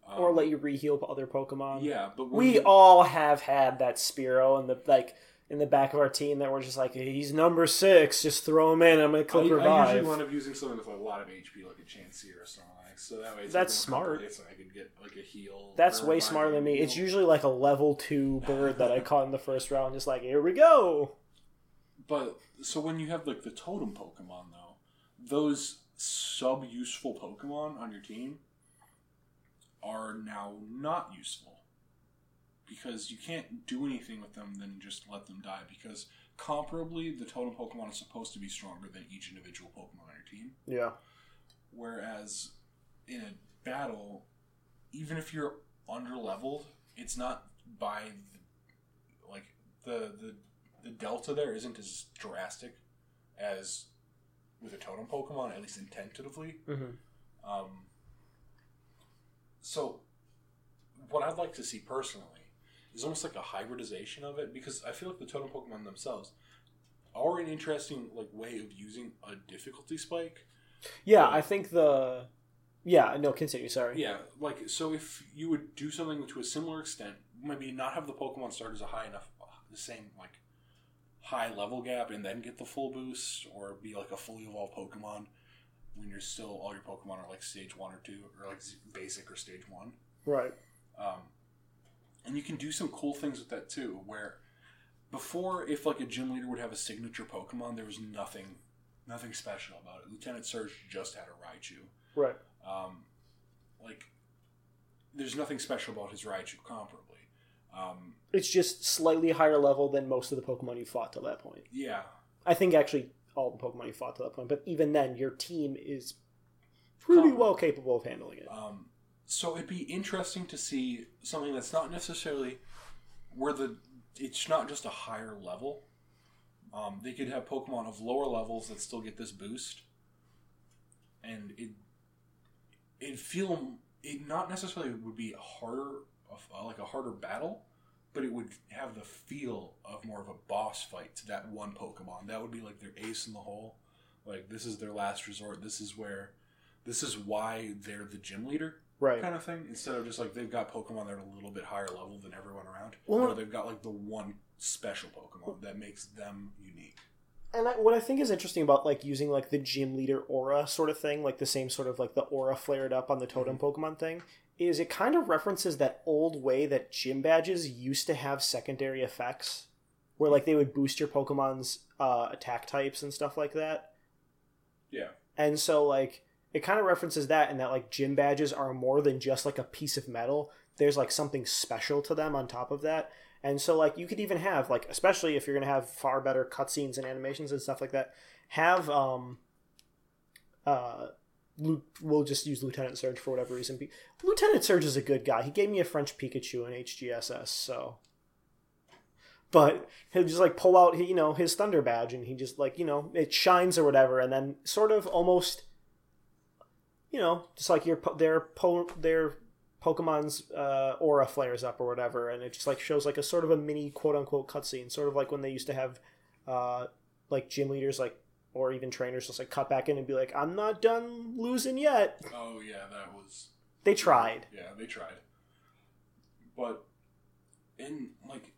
Um, or let you reheal other pokemon Yeah, but we you- all have had that Spearow and the like in the back of our team that we're just like he's number six, just throw him in. I'm gonna I, click I usually wind up using something with a lot of HP, like a Chansey or something. like- So that way, it's That's smart. I could get like a heal. That's way smarter than me. It's usually like a level two bird that I [laughs] caught in the first round. Just like here we go. But so when you have like the totem Pokemon though, those sub useful Pokemon on your team are now not useful because you can't do anything with them than just let them die. Because comparably, the totem Pokemon is supposed to be stronger than each individual Pokemon on your team. Yeah. Whereas in a battle, even if you're under leveled, it's not by the, like the the the delta there isn't as drastic as with a totem Pokemon, at least tentatively. Mhm. Um, so, what I'd like to see personally is almost like a hybridization of it because I feel like the totem Pokemon themselves are an interesting like way of using a difficulty spike. Yeah, I think the. Yeah, no, continue. Sorry. Yeah, like so if you would do something to a similar extent, maybe not have the Pokemon start as a high enough, the same like high level gap, and then get the full boost, or be like a fully evolved Pokemon when you're still all your Pokemon are like stage one or two, or like basic or stage one. Right. Um, and you can do some cool things with that too. Where before, if like a gym leader would have a signature Pokemon, there was nothing, nothing special about it. Lieutenant Surge just had a Raichu. Right. Um, like, there's nothing special about his Raichu comparably. Um, It's just slightly higher level than most of the Pokemon you fought till that point. yeah, I think actually all the Pokemon you fought to that point, but even then, your team is pretty well capable of handling it. Um, so it'd be interesting to see something that's not necessarily where the it's not just a higher level. Um, they could have Pokemon of lower levels that still get this boost, and it it feel it not necessarily would be a harder uh, like a harder battle, but it would have the feel of more of a boss fight to that one Pokemon. That would be like their ace in the hole. Like this is their last resort. This is where this is why they're the gym leader Right. kind of thing. Instead of just like they've got Pokemon that are a little bit higher level than everyone around. Well- no, they've got like the one special Pokemon that makes them unique. And I, what I think is interesting about like using like the gym leader aura sort of thing, like the same sort of like the aura flared up on the totem Pokemon thing, is it kind of references that old way that gym badges used to have secondary effects, where like they would boost your Pokemon's uh, attack types and stuff like that. Yeah. And so like it kind of references that and that like gym badges are more than just like a piece of metal. There's like something special to them on top of that. And so like you could even have like especially if you're gonna have far better cutscenes and animations and stuff like that, have um uh we'll just use Lieutenant Surge for whatever reason. Lieutenant Surge is a good guy. He gave me a French Pikachu in HGSS, so but he'll just like pull out you know his thunder badge and he just like you know it shines or whatever and then sort of almost you know just like your their po- their pokemon's uh, aura flares up or whatever and it just like shows like a sort of a mini quote unquote cutscene sort of like when they used to have uh, like gym leaders like or even trainers just like cut back in and be like i'm not done losing yet. Oh yeah, that was they tried. Yeah they tried, but in like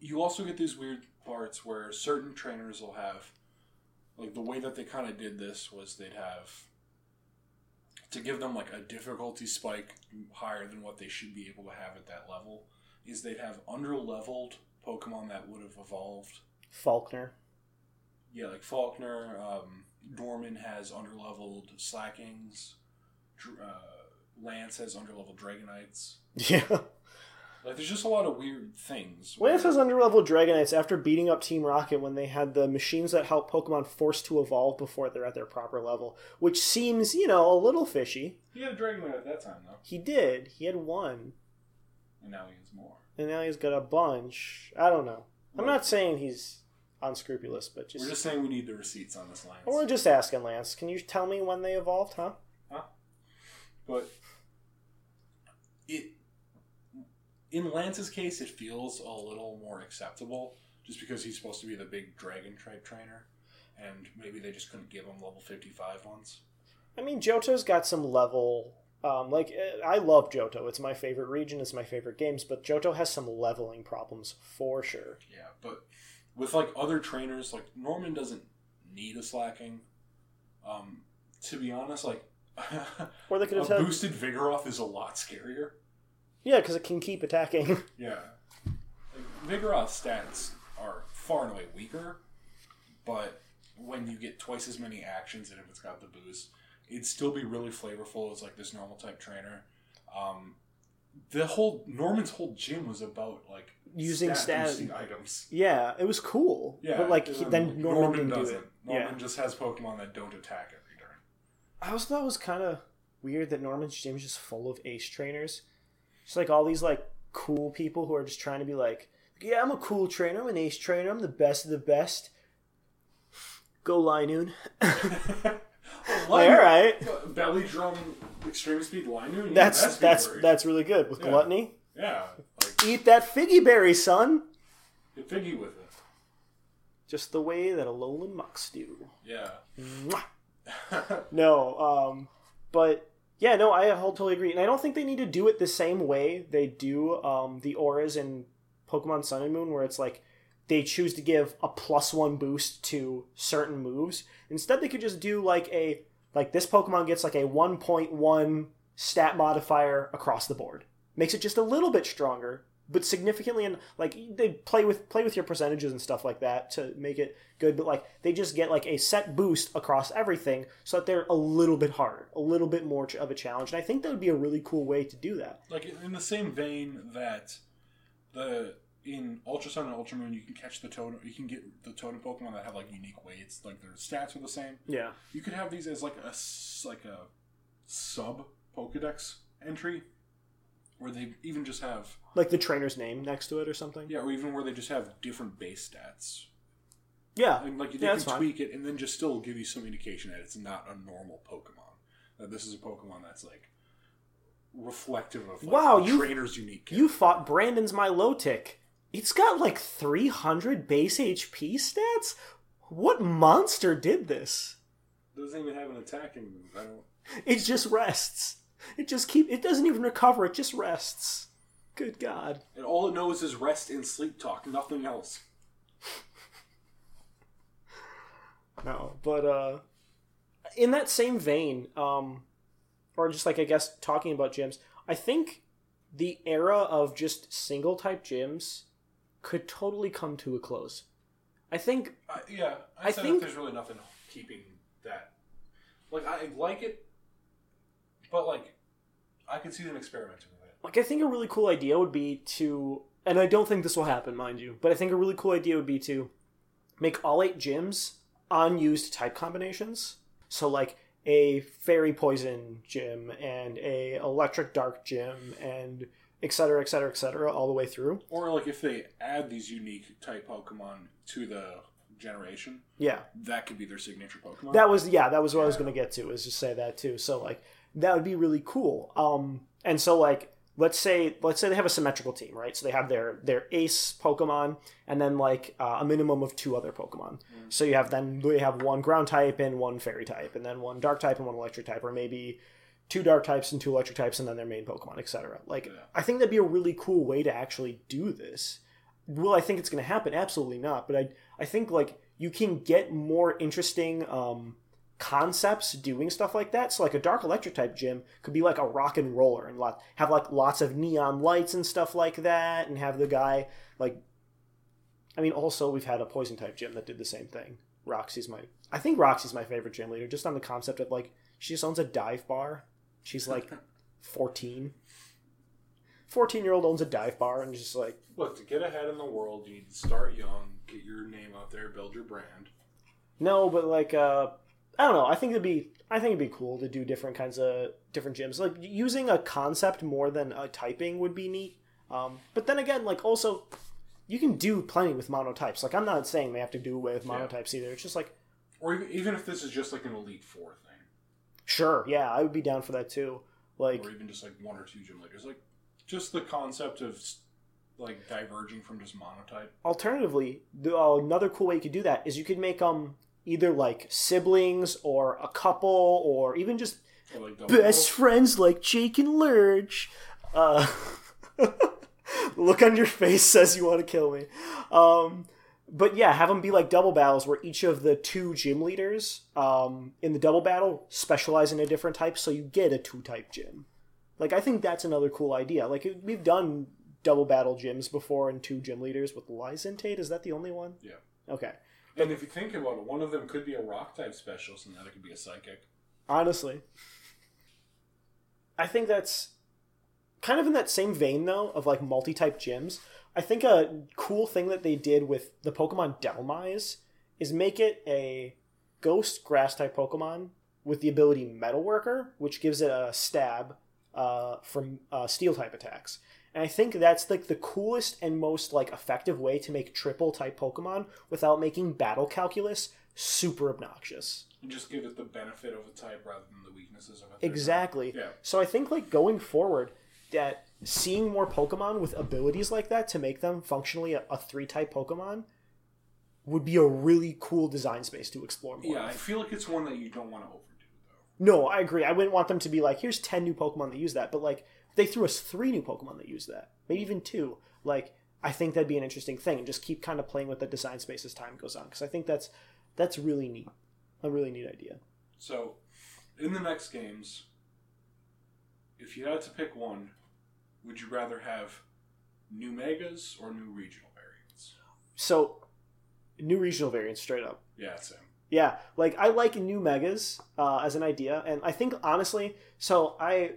you also get these weird parts where certain trainers will have like the way that they kind of did this was they'd have to give them like a difficulty spike higher than what they should be able to have at that level is they'd have under leveled pokemon that would have evolved. Faulkner. Yeah like faulkner um, norman has underleveled slakings uh, lance has underleveled dragonites. [laughs] Yeah like there's just a lot of weird things Lance where- has underleveled Dragonites after beating up Team Rocket when they had the machines that help Pokemon force to evolve before they're at their proper level, which seems, you know, a little fishy. he had a dragonite at that time though He did. He had one, and now he has more and now he's got a bunch. I don't know. I'm not saying he's unscrupulous, but just, we're just saying we need the receipts on this lance or we're just asking Lance. Can you tell me when they evolved, huh? huh? But it in Lance's case, it feels a little more acceptable, just because he's supposed to be the big dragon type trainer, and maybe they just couldn't give him level 55 ones. I mean, Johto's got some level. Um, like eh, I love Johto. It's my favorite region. It's my favorite games. But Johto has some leveling problems for sure. Yeah, but with like other trainers, like Norman doesn't need a Slaking. Um, to be honest, like [laughs] Or they could have boosted Vigoroth is a lot scarier. Yeah, because it can keep attacking. [laughs] Yeah. Like, Vigoroth's stats are far and away weaker, but when you get twice as many actions and if it's got the boost, it'd still be really flavorful as like this normal type trainer. Um, the whole Norman's whole gym was about like Using stat- boosting items. yeah, it was cool. Yeah, but like he, then Norman, didn't doesn't. do it. Norman yeah, just has Pokemon that don't attack every turn. I also thought it was kind of weird that Norman's gym is just full of ace trainers. Just like all these like cool people who are just trying to be like, yeah, I'm a cool trainer. I'm an ace trainer. I'm the best of the best. Go Linoone. Line- [laughs] all right. Belly drum extreme speed Linoone. That's that's that's really good with Yeah. gluttony. yeah. Like Eat that figgy berry, son. get figgy with it. Just the way that Alolan Muks do. Yeah. [laughs] No, um, but yeah, no, I totally agree, and I don't think they need to do it the same way they do um, the auras in Pokemon Sun and Moon, where it's like they choose to give a plus one boost to certain moves. Instead, they could just do like a like this Pokemon gets like a one point one stat modifier across the board, makes it just a little bit stronger, but significantly and like they play with play with your percentages and stuff like that to make it good but like they just get like a set boost across everything so that they're a little bit harder a little bit more of a challenge and i think that would be a really cool way to do that like in the same vein that the in Ultra Sun and Ultra Moon, you can catch the totem. You can get the totem Pokemon that have like unique weights, like their stats are the same. yeah You could have these as like a like a sub Pokedex entry, where they even just have like the trainer's name next to it or something yeah, or even where they just have different base stats. yeah And like they Yeah, can that's fine. tweak it and then just still give you some indication that it's not a normal Pokemon. That this is a Pokemon that's like reflective of like, Wow, the you- trainer's unique. you fought brandon's milotic it's got like 300 base hp stats what monster did this It doesn't even have an attacking move. I don't. it just rests it just keep it doesn't even recover it just rests good god And all it knows is rest and sleep talk, nothing else. [laughs] No, but uh in that same vein, um or just like I guess talking about gyms, I think the era of just single type gyms could totally come to a close. I think I, yeah, I I, think- there's really nothing keeping that. Like I like it, but like I could see them experimenting with it. like I think a really cool idea would be to and I don't think this will happen, mind you, but I think a really cool idea would be to make all eight gyms unused type combinations. So like a fairy poison gym and a electric dark gym and et cetera, et cetera, et cetera, all the way through. Or like if they add these unique type Pokemon to the generation, Yeah. that could be their signature Pokemon. That was yeah, that was what I was gonna get to, is just say that too. So like that would be really cool. Um and so like let's say let's say they have a symmetrical team, right? So they have their their ace Pokemon and then like uh, a minimum of two other Pokemon. So you have then they have one ground type and one fairy type, and then one dark type and one electric type, or maybe two dark types and two electric types, and then their main Pokemon, etc. Like Yeah. I think that'd be a really cool way to actually do this. Will I think it's going to happen? Absolutely not. But I I think like you can get more interesting um, concepts doing stuff like that. So like a dark electric type gym could be like a rock and roller and lot have like lots of neon lights and stuff like that, and have the guy like. I mean, also we've had a poison type gym that did the same thing. Roxy's my I think Roxy's my favorite gym leader, just on the concept of like she just owns a dive bar. She's [laughs] like fourteen. 14 year old owns a dive bar and just like Look, to get ahead in the world, you need to start young, get your name out there, build your brand. no but like uh i don't know. I think it'd be i think it'd be cool to do different kinds of different gyms. Like using a concept more than a typing would be neat. Um but then again like also you can do plenty with monotypes. Like i'm not saying they have to do away with Yeah. monotypes either. It's just like Or even, even if this is just like an Elite Four thing, sure. Yeah i would be down for that too. Like or even just like one or two gym leaders, like just the concept of like diverging from just monotype. alternatively the, uh, another cool way you could do that is you could make um either like siblings or a couple or even just Or like best friends like Jake and Lurch. Uh, [laughs] look on your face says you want to kill me. Um, but yeah, have them be like double battles where each of the two gym leaders um, in the double battle specialize in a different type, so you get a two type gym. Like I think that's another cool idea. Like we've done double battle gyms before and two gym leaders with Liza and Tate. Is that the only one? Yeah. Okay. And if you think about it, one of them could be a rock type specialist, and the other could be a psychic. Honestly. I think that's kind of in that same vein though of like multi-type gyms. I think a cool thing that they did with the Pokemon Dhelmise is make it a ghost grass type Pokemon with the ability Metalworker, which gives it a stab uh, from uh, steel type attacks. And I think that's like the coolest and most like effective way to make triple type Pokemon without making battle calculus super obnoxious. Just give it the benefit of a type rather than the weaknesses of it. Exactly. Yeah. So I think like going forward, that seeing more Pokemon with abilities like that to make them functionally a, a three type Pokemon would be a really cool design space to explore more. Yeah, I feel like it's one that you don't want to overdo, though. No, I agree. I wouldn't want them to be like, here's ten new Pokemon that use that, but like they threw us three new Pokemon that use that, maybe even two. Like I think that'd be an interesting thing, and just keep kind of playing with the design space as time goes on, because I think that's that's really neat, a really neat idea. So, in the next games, if you had to pick one, would you rather have new megas or new regional variants? So, new regional variants, straight up. Yeah, same. Yeah, like I like new megas uh, as an idea, and I think honestly, so I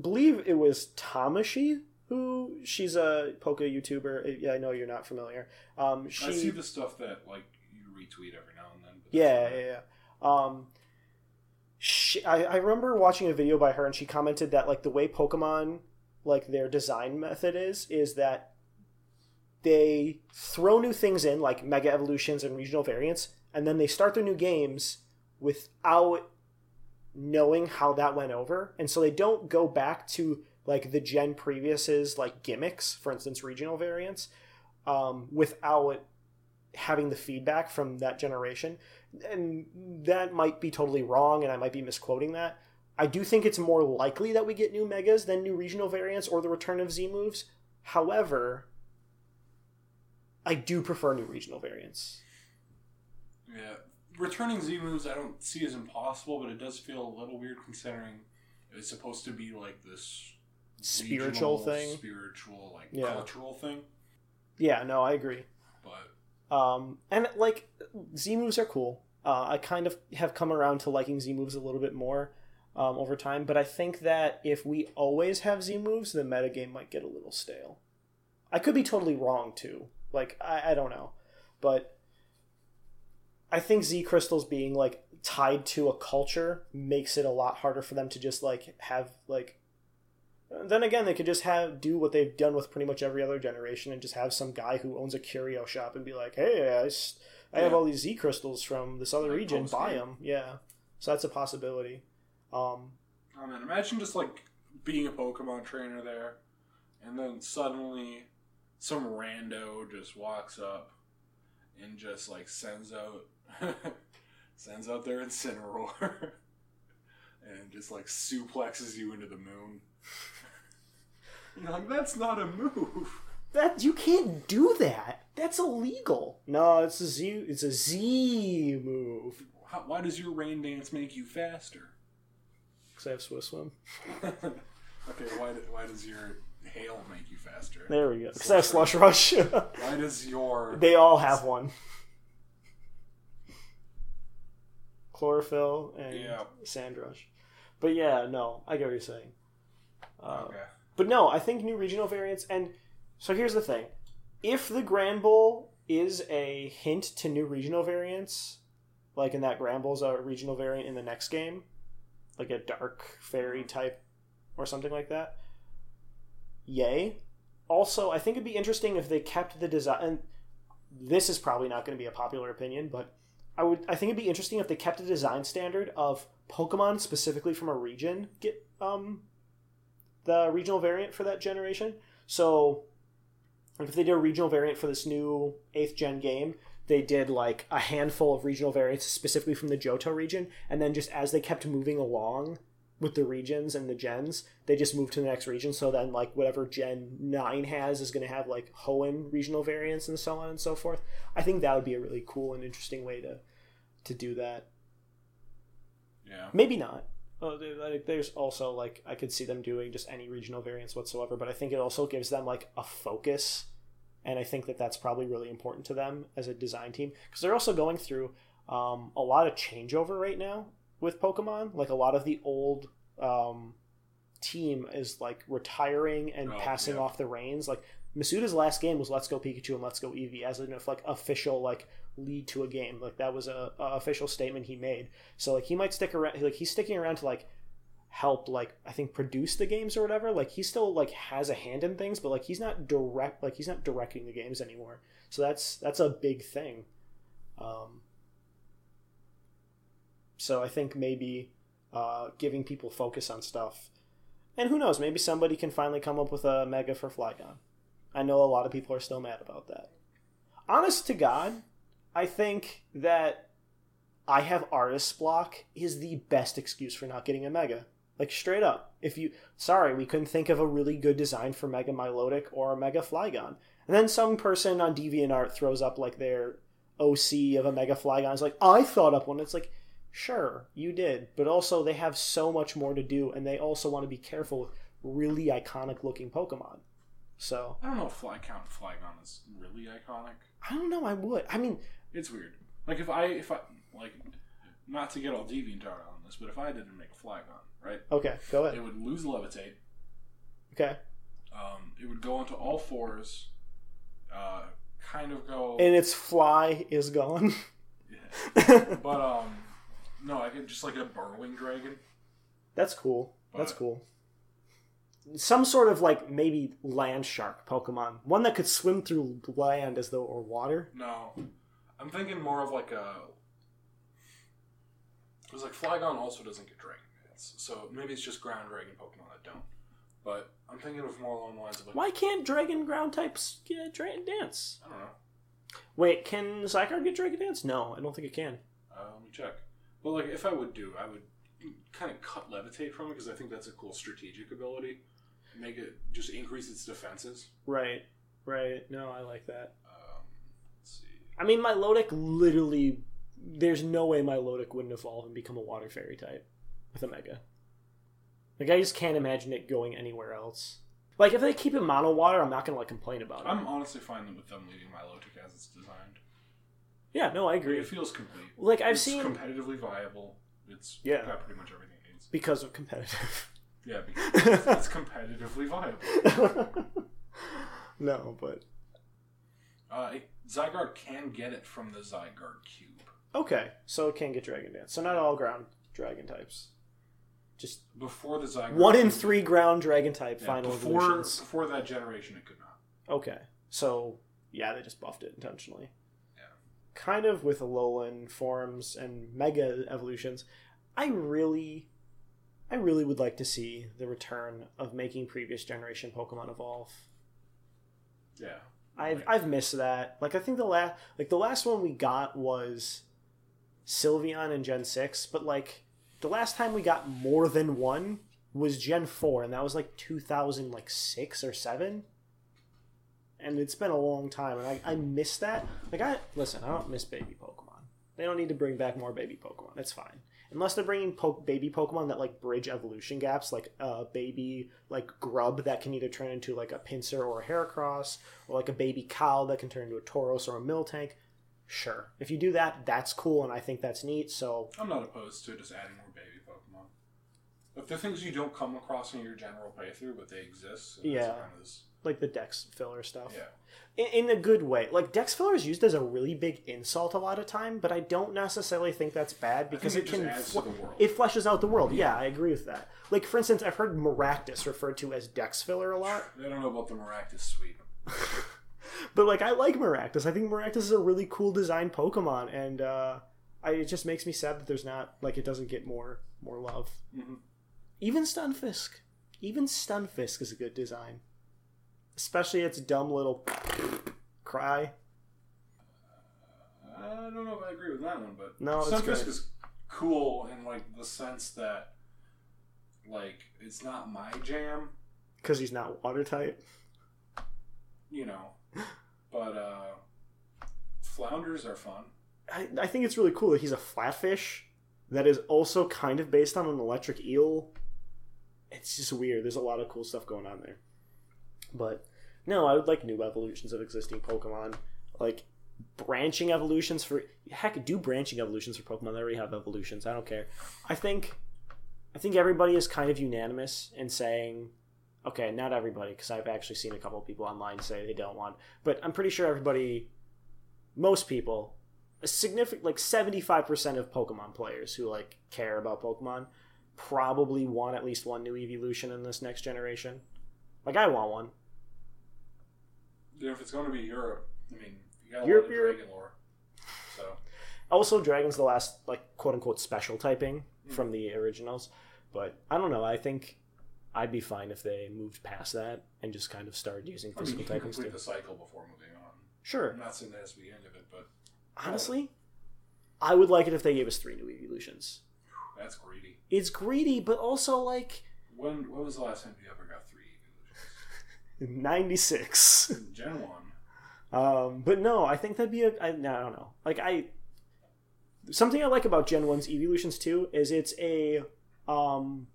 believe it was Tamashi who she's a Poke YouTuber. Yeah, I know you're not familiar. Um, she I see the stuff that like you retweet every now and then. but- yeah, yeah, yeah. Um, she, I, I remember watching a video by her, and she commented that like the way Pokemon like their design method is is that they throw new things in like mega evolutions and regional variants, and then they start their new games without knowing how that went over, and so they don't go back to like the gen previous's like gimmicks, for instance, regional variants, um, without having the feedback from that generation. And that might be totally wrong and i might be misquoting that. I do think it's more likely that we get new megas than new regional variants or the return of z moves however i do prefer new regional variants. Yeah, returning Z moves I don't see as impossible, but it does feel a little weird considering it's supposed to be like this Spiritual regional, thing. spiritual like Yeah. cultural thing. yeah no i agree But um, and like z moves are cool uh, i kind of have come around to liking z moves a little bit more um, over time but i think that if we always have z moves the metagame might get a little stale i could be totally wrong too like i, I don't know but i think z crystals being like tied to a culture makes it a lot harder for them to just like have like then again, they could just have do what they've done with pretty much every other generation and just have some guy who owns a curio shop and be like, "Hey, I, I have Yeah. all these Z crystals from this other Like region. Buy them." Yeah, so that's a possibility. Um, I mean, imagine just like being a Pokemon trainer there, and then suddenly some rando just walks up and just like sends out [laughs] sends out their Incineroar [laughs] and just like suplexes you into the moon. [laughs] You're like, that's not a move. that you can't do that. That's illegal. No, it's a Z. It's a Z move. How, why does your rain dance make you faster? Because I have Swift Swim. okay, why, why does your hail make you faster? There we go. Because I have Slush Rush. Why does your they all have one. Chlorophyll and Yeah. Sand Rush. But yeah, no, I get what you're saying. Uh, okay? But no, I think new regional variants. And so here's the thing: if the Granbull is a hint to new regional variants, like in that Granbull's a regional variant in the next game, like a Dark Fairy type or something like that, yay. Also, I think it'd be interesting if they kept the design. And this is probably not going to be a popular opinion, but I would. I think it'd be interesting if they kept a design standard of Pokemon specifically from a region get um the regional variant for that generation. So, if they did a regional variant for this new eighth gen game, they did like a handful of regional variants specifically from the Johto region, and then just as they kept moving along with the regions and the gens, they just move to the next region. So then, like whatever Gen nine has is going to have like Hoenn regional variants and so on and so forth. I think that would be a really cool and interesting way to to do that. Yeah. Maybe not. Oh, like, there's also like I could see them doing just any regional variants whatsoever, but I think it also gives them like a focus, and I think that that's probably really important to them as a design team because they're also going through um, a lot of changeover right now with Pokemon. Like a lot of the old um, team is like retiring and Oh, passing yeah. off the reins. Like Masuda's last game was Let's Go Pikachu and Let's Go Eevee as an like official like lead to a game. Like that was a, a official statement he made. So like he might stick around. Like he's sticking around to like help like I think produce the games or whatever. Like he still like has a hand in things, but like he's not direct. Like he's not directing the games anymore. So that's that's a big thing. Um, so I think maybe uh, giving people focus on stuff, and who knows, maybe somebody can finally come up with a mega for Flygon. I know a lot of people are still mad about that. Honest to God, I think that I have artist block is the best excuse for not getting a mega. Like straight up, if you sorry, we couldn't think of a really good design for Mega Milotic or a Mega Flygon, and then some person on DeviantArt throws up like their OC of a Mega Flygon. Is like, I thought up one. It's like, sure, you did, but also they have so much more to do, and they also want to be careful with really iconic looking Pokemon. So I don't know if Fly Count Flygon is really iconic. I don't know. I would. I mean, It's weird. Like if I if I like not to get all deviant art on this, but if I didn't make a Flygon, right? okay, go ahead. It would lose levitate. Okay, Um, it would go onto all fours. Uh, kind of go. and its fly is gone. yeah. [laughs] but um, no, I could just like a burrowing dragon. That's cool. That's But- cool. Some sort of like maybe land shark Pokemon, one that could swim through land as though or water. No, I'm thinking more of like a. Because like Flygon also doesn't get Dragon Dance, so maybe it's just Ground Dragon Pokemon that don't. But I'm thinking of more along the lines of like Why can't Dragon Ground types get Dragon Dance? I don't know. Wait, can Zygarde get Dragon Dance? No, I don't think it can. Uh, let me check. But like, if I would do, I would kind of cut levitate from it because I think that's a cool strategic ability. Make it just increase its defenses. Right, right. No, I like that. Um, let's see. I mean, Milotic literally. There's no way Milotic wouldn't evolve and become a water fairy type with a Mega. Like, I just can't imagine it going anywhere else. Like, if they keep it mono water, I'm not gonna like complain about it. I'm honestly fine with them leaving my Milotic as it's designed. Yeah, no, I agree. It feels complete. Like, I've it's seen competitively viable. It's Yeah. got pretty much everything it needs. because of competitive. Yeah, [laughs] because it's competitively viable. no, but Uh, it, Zygarde can get it from the Zygarde cube. okay. So it can get Dragon Dance. So not all ground dragon types. Just Before the Zygarde one in three ground dragon type yeah, final before evolutions. before that generation, it could not. Okay. So yeah, they just buffed it intentionally. Kind of with Alolan forms and Mega evolutions. I really I really would like to see the return of making previous generation Pokemon evolve. Yeah. I've I've missed that. Like I think the last like the last one we got was Sylveon in Gen 6, but like the last time we got more than one was Gen 4 and that was like 2000 like 6 or 7. And it's been a long time and I I miss that. Like I listen, I don't miss baby Pokemon. They don't need to bring back more baby Pokemon. It's fine. Unless they're bringing po- baby Pokemon that like bridge evolution gaps, like a baby like grub that can either turn into like a pincer or a Heracross, or like a baby cow that can turn into a Tauros or a Miltank. Sure, if you do that, that's cool, and I think that's neat. So I'm not opposed to just adding more baby Pokemon. If they're things you don't come across in your general playthrough, but they exist, that's Yeah. kind of this- like the Dex filler stuff, yeah. in, in a good way. Like Dex filler is used as a really big insult a lot of time, but I don't necessarily think that's bad because it, it can adds fl- to the world. it fleshes out the world. Yeah, I agree with that. Like for instance, I've heard Maractus referred to as Dex filler a lot. I don't know about the Maractus sweep. [laughs] But like I like Maractus. I think Maractus is a really cool design Pokemon, and uh, I, it just makes me sad that there's not like it doesn't get more more love. Mhm. Even Stunfisk, even Stunfisk is a good design, especially its dumb little [sniffs] cry. I don't know if I agree with that one, but No, it's is cool in like the sense that like it's not my jam, Because he's not watertight. you know. [laughs] But uh flounders are fun. I, I think it's really cool that he's a flatfish that is also kind of based on an electric eel. It's just weird. There's a lot of cool stuff going on there. But no, I would like new evolutions of existing Pokemon. Like branching evolutions for heck, do branching evolutions for Pokemon that already have evolutions. I don't care. I think I think everybody is kind of unanimous in saying, okay, not everybody, because I've actually seen a couple people online say they don't want, but I'm pretty sure everybody, most people, a significant like 75% of Pokemon players who like care about Pokemon probably want at least one new evolution in this next generation. Like I want one. Yeah, if it's going to be Europe, I mean, you got a Europe, lot of Europe. dragon lore. So Also, Dragon's the last like quote unquote special typing hmm. from the originals, but I don't know. I think I'd be fine if they moved past that and just kind of started using I mean, physical you can complete too. the cycle before moving on. Sure. I'm not saying that has to be the end of it, but Honestly, I would like it if they gave us three new evolutions. that's greedy. It's greedy, but also like When when was the last time you ever evolutions? 96. Gen one. Um, but no, I think that'd be a. I, no, I don't know. Like I, something I like about Gen 1's evolutions too is it's a um,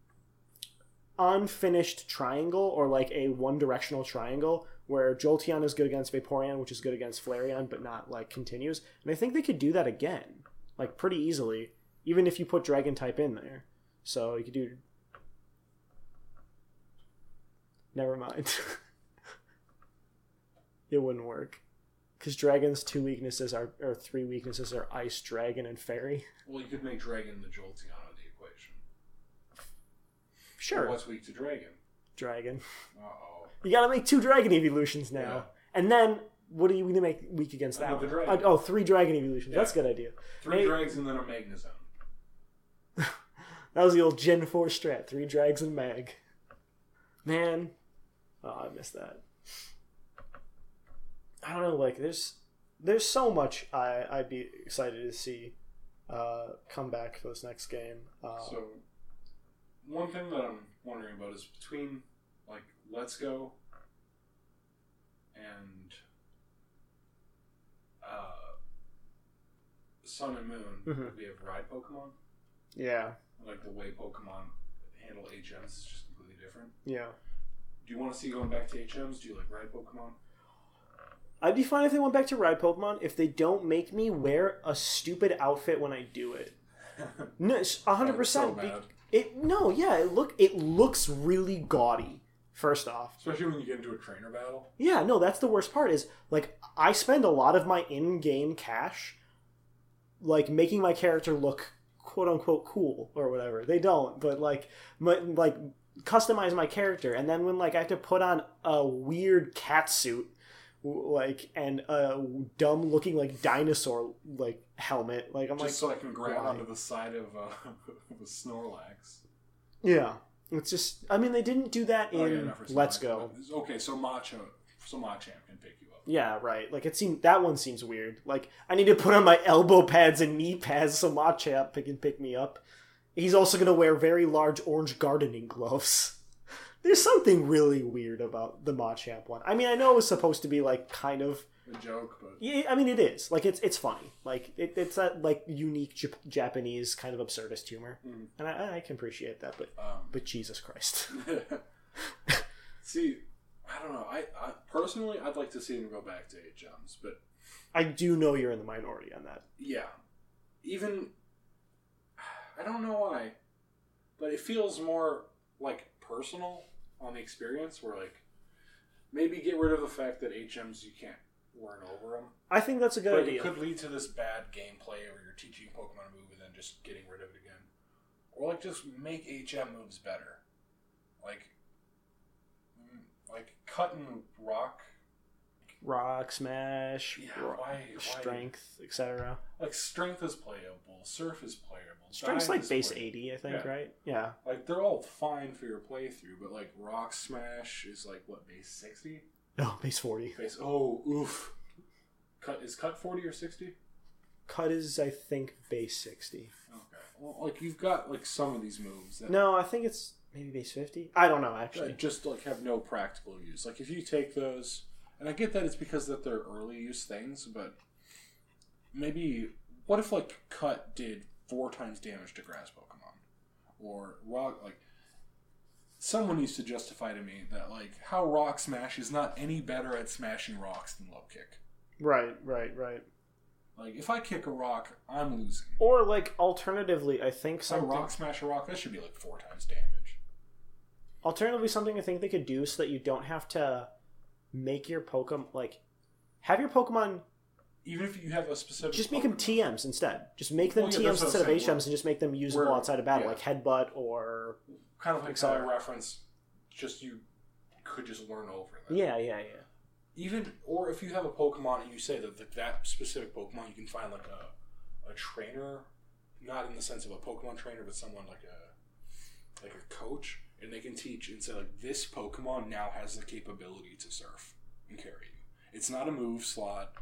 unfinished triangle or like a one directional triangle where Jolteon is good against Vaporeon, which is good against Flareon, but not like continues. And I think they could do that again, like pretty easily, even if you put Dragon type in there. So you could do. Never mind. [laughs] it wouldn't work. Because Dragon's two weaknesses are, or three weaknesses are Ice, Dragon, and Fairy. Well, you could make Dragon the Jolteon of the equation. Sure. What's weak to Dragon? Dragon. Uh oh. You gotta make two Dragon evolutions now. Yeah. And then, what are you gonna make weak against that Another one? dragon. Uh, oh, three Dragon evolutions. Yeah. That's a good idea. Three Hey- Drags and then a Magnezone. [laughs] That was the old Gen 4 strat. Three Drags and Mag. Man. Oh, I missed that. I don't know, like, there's there's so much I, I'd be excited to see uh, come back for this next game. Uh, So, one thing that I'm wondering about is between like Let's Go and uh, Sun and Moon, Mhm. we have Ride Pokemon. yeah, Like the way Pokemon handle HMs is just completely different. yeah. Do you want to see going back to HMs? Do you like Ride Pokemon? I'd be fine if they went back to Ride Pokemon if they don't make me wear a stupid outfit when I do it. [laughs] No, hundred percent. It no, yeah. It look it looks really gaudy. First off, Especially when you get into a trainer battle. Yeah, no, that's the worst part is like I spend a lot of my in-game cash like making my character look quote unquote cool or whatever. They don't, but like my, like customize my character and then when like I have to put on a weird cat suit like and a dumb looking like dinosaur like helmet like I'm Just like so I can grab why? onto the side of, uh, [laughs] of a Snorlax. yeah it's just I mean they didn't do that in Oh, yeah, Let's Go Okay, so Macho, so Machamp can pick you up. Yeah, right. Like it seemed that one seems weird. Like I need to put on my elbow pads and knee pads so Machamp can pick me up. He's also gonna wear very large orange gardening gloves. There's something really weird about the Machamp one. I mean, I know it was supposed to be like kind of. A joke, but Yeah, I mean, it is like it's it's funny. Like it, it's that like unique Jap- Japanese kind of absurdist humor, Mhm. and I, I can appreciate that. But um, but Jesus Christ, [laughs] [laughs] see, I don't know. I, I personally, I'd like to see him go back to eight HMs, but I do know you're in the minority on that. yeah, even I don't know why, but it feels more like personal on the experience. Where like maybe get rid of the fact that HMs you can't learn over them. I think that's a good But idea. it could lead to this bad gameplay where you're teaching Pokemon a move and then just getting rid of it again. Or like just make HM moves better. Like mm, like cut and rock. Rock smash, Yeah, ro- why- why- strength, etc. Like strength is playable, surf is playable. Strength's like base playable. 80, I think, Yeah. right? Yeah. Like they're all fine for your playthrough, but like rock smash is like what base sixty? Oh, base 40. Base oh oof. Cut is cut forty or sixty? Cut is, I think, base 60. Okay. Well, like you've got like some of these moves that No, I think it's maybe base 50. I don't know, actually. just like have no practical use. Like if you take those, and I get that it's because that they're early use things, but maybe what if like cut did four times damage to grass Pokemon, or rock like. Someone needs to justify to me that like how Rock Smash is not any better at smashing rocks than Low Kick. Right, right, right. Like if I kick a rock, I'm losing. Or like alternatively, I think If I rock smash a rock, that should be like four times damage. alternatively something I think they could do so that you don't have to make your Pokemon like have your Pokemon Even if you have a specific, just make them TMs instead. Just make them Well, yeah, TMs instead of. HMs and just make them usable Where- outside of battle, yeah. like Headbutt or kind of like how I reference. Just you could just learn over that. yeah, yeah, yeah. Even or if you have a Pokemon and you say that that, that specific Pokemon, you can find like a a trainer, not in the sense of a Pokemon trainer, but someone like a like a coach, and they can teach and say like this Pokemon now has the capability to surf and carry you. It's not a move slot.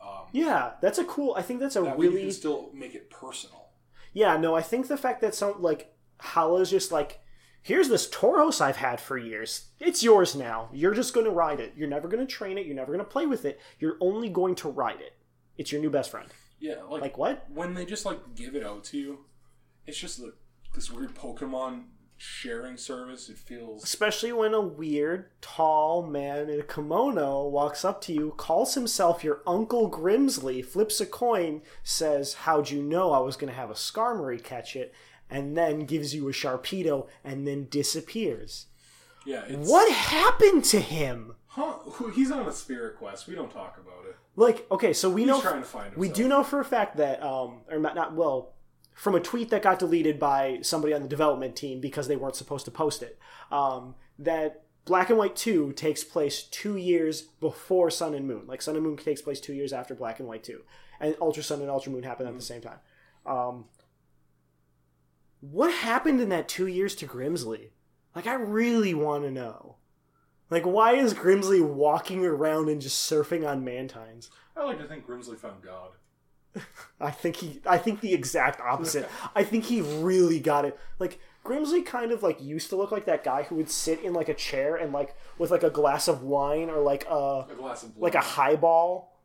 Um, Yeah, that's a cool. I think that's a that really can still make it personal. Yeah, no, I think the fact that some like Hala's just like, here's this Tauros I've had for years. It's yours now. You're just going to ride it. You're never going to train it. You're never going to play with it. You're only going to ride it. It's your new best friend. Yeah, like, Like what? when they just like give it out to you, it's just like this weird Pokemon sharing service. It feels Especially when a weird, tall man in a kimono walks up to you, calls himself your Uncle Grimsley, flips a coin, says, How'd you know I was going to have a Skarmory catch it? And then gives you a Sharpedo and then disappears. yeah. It's, What happened to him? Huh? He's on a spirit quest. We don't talk about it. Like, okay, so we He's know trying to find we do know for a fact that um or not, not well from a tweet that got deleted by somebody on the development team because they weren't supposed to post it. Um that black and white 2 takes place 2 years before sun and moon. Like sun and moon takes place 2 years after black and white 2 and ultra sun and ultra moon happen at the same time. Um what happened in that 2 years to grimsley? Like i really want to know. Like why is grimsley walking around and just surfing on mantines? I like to think Grimsley found God. [laughs] I think he I think the exact opposite. [laughs] I think he really got it. Like Grimsley kind of like used to look like that guy who would sit in like a chair and like with like a glass of wine or like a A glass of blood. like a highball.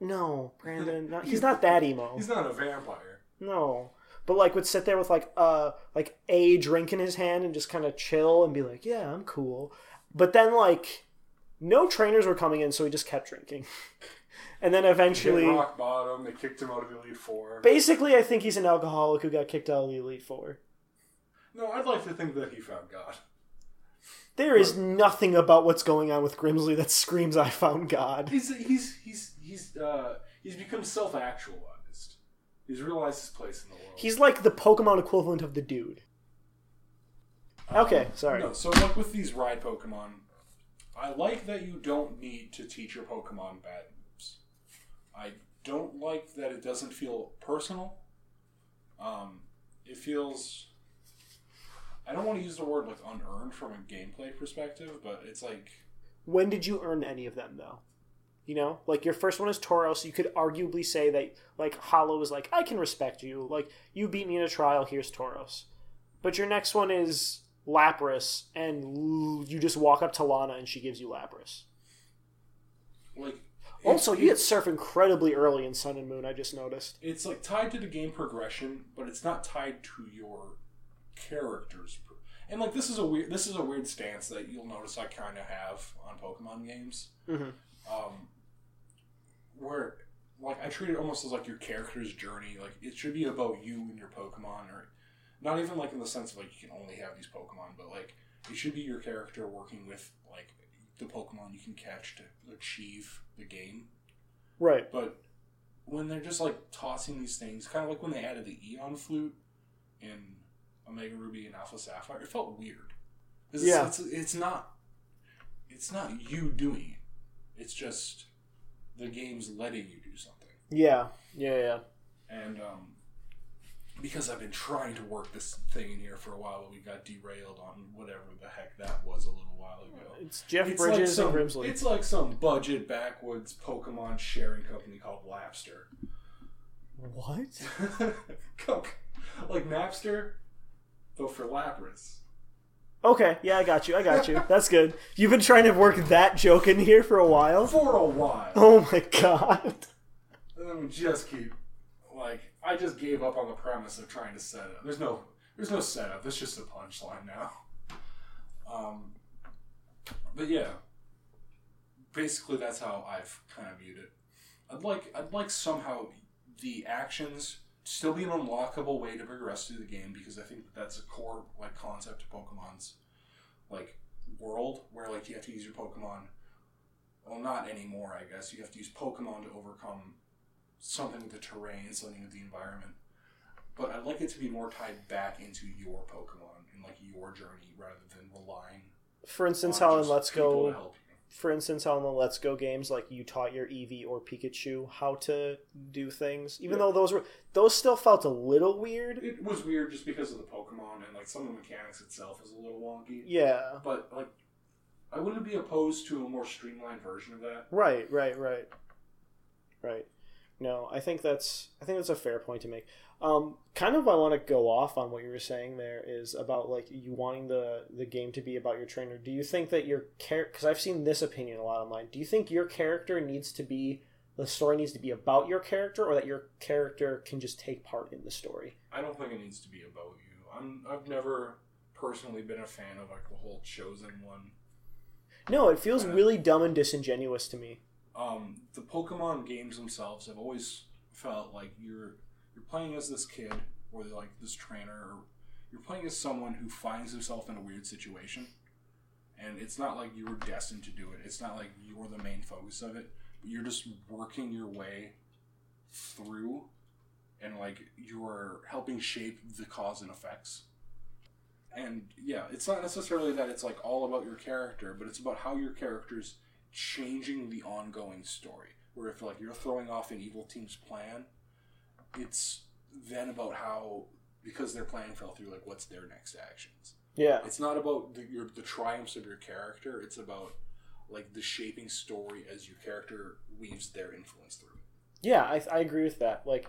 No, Brandon, [laughs] not, he's not that emo. He's not a vampire. No. But like would sit there with like uh like a drink in his hand and just kind of chill and be like, "Yeah, I'm cool." But then like no trainers were coming in, so he just kept drinking. And then eventually rock bottom. They kicked him out of the Elite Four. Basically, I think he's an alcoholic who got kicked out of the Elite Four. No, I'd like to think that he found God. There is nothing about what's going on with Grimsley that screams, I found God. He's he's he's he's uh he's become self actualized. He's realized his place in the world. He's like the Pokemon equivalent of the dude. Okay, sorry. No, so like with these ride Pokemon, I like that you don't need to teach your Pokemon bad. I don't like that it doesn't feel personal. Um, it feels. I don't want to use the word like unearned from a gameplay perspective, but it's like When did you earn any of them, though? You know, like your first one is Tauros. You could arguably say that, like, Hala is like, I can respect you. Like, you beat me in a trial, here's Tauros, But your next one is Lapras, and you just walk up to Lana and she gives you Lapras. like Also, it's- you get Surf incredibly early in Sun and Moon, I just noticed. it's like tied to the game progression, but it's not tied to your characters. And like this is a weird this is a weird stance that you'll notice I kind of have on Pokemon games, Mhm. um, where like I treat it almost as like your character's journey. Like it should be about you and your Pokemon, or not even like in the sense of like you can only have these Pokemon, but like it should be your character working with like the Pokemon you can catch to achieve the game. Right. But when they're just like tossing these things, kind of like when they added the Eon flute in Omega Ruby and Alpha Sapphire, it felt weird. it's, Yeah. it's, it's not. It's not you doing it. It's just the game's letting you do something. Yeah. Yeah, yeah. And um, because I've been trying to work this thing in here for a while, but we got derailed on whatever the heck that was a little while ago. It's Jeff It's Bridges like some, and Grimsley. It's like some budget backwoods Pokemon sharing company called Lapster. What? [laughs] Coke. like Napster, but for Lapras. Okay, yeah, I got you. I got you. That's good. You've been trying to work that joke in here for a while. For a while. Oh my [laughs] god. And then we just keep like I just gave up on the premise of trying to set up. There's no there's no setup. It's just a punchline now. Um but yeah. Basically that's how I've kind of viewed it. I'd like I'd like somehow the actions still be an unlockable way to progress through the game because I think that that's a core like concept of Pokemon's like world where like you have to use your Pokemon. Well, not anymore. I guess you have to use Pokemon to overcome something with the terrain, something with the environment. But I'd like it to be more tied back into your Pokemon and like your journey rather than relying. For instance, on how in Let's Go to help you. for instance, how in the Let's Go games, like you taught your Eevee or Pikachu how to do things, even Yeah. though those were those still felt a little weird. It was weird just because of the Pokemon and like some of the mechanics itself is a little wonky. Yeah, But like, I wouldn't be opposed to a more streamlined version of that. right, right, right, right. No, I think that's I think that's a fair point to make. Um, kind of, I want to go off on what you were saying there is about like you wanting the the game to be about your trainer. Do you think that your character? Because I've seen this opinion a lot online. Do you think your character needs to be the story needs to be about your character, or that your character can just take part in the story? I don't think it needs to be about you. I'm I've never personally been a fan of like the whole chosen one. No, it feels Uh, really dumb and disingenuous to me. Um, the Pokemon games themselves have always felt like you're you're playing as this kid or like this trainer or you're playing as someone who finds himself in a weird situation. And it's not like you were destined to do it. It's not like you're the main focus of it. You're just working your way through and like you're helping shape the cause and effects. And yeah it's not necessarily that it's like all about your character but it's about how your character's changing the ongoing story where if like you're throwing off an evil team's plan it's then about how because their plan fell through like what's their next actions Yeah, it's not about the, your, the triumphs of your character it's about like the shaping story as your character weaves their influence through yeah, I, I agree with that. Like,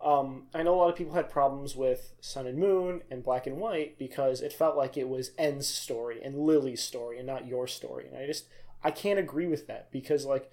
um, I know a lot of people had problems with Sun and Moon and Black and White because it felt like it was N's story and Lillie's story and not your story. And I just I can't agree with that because like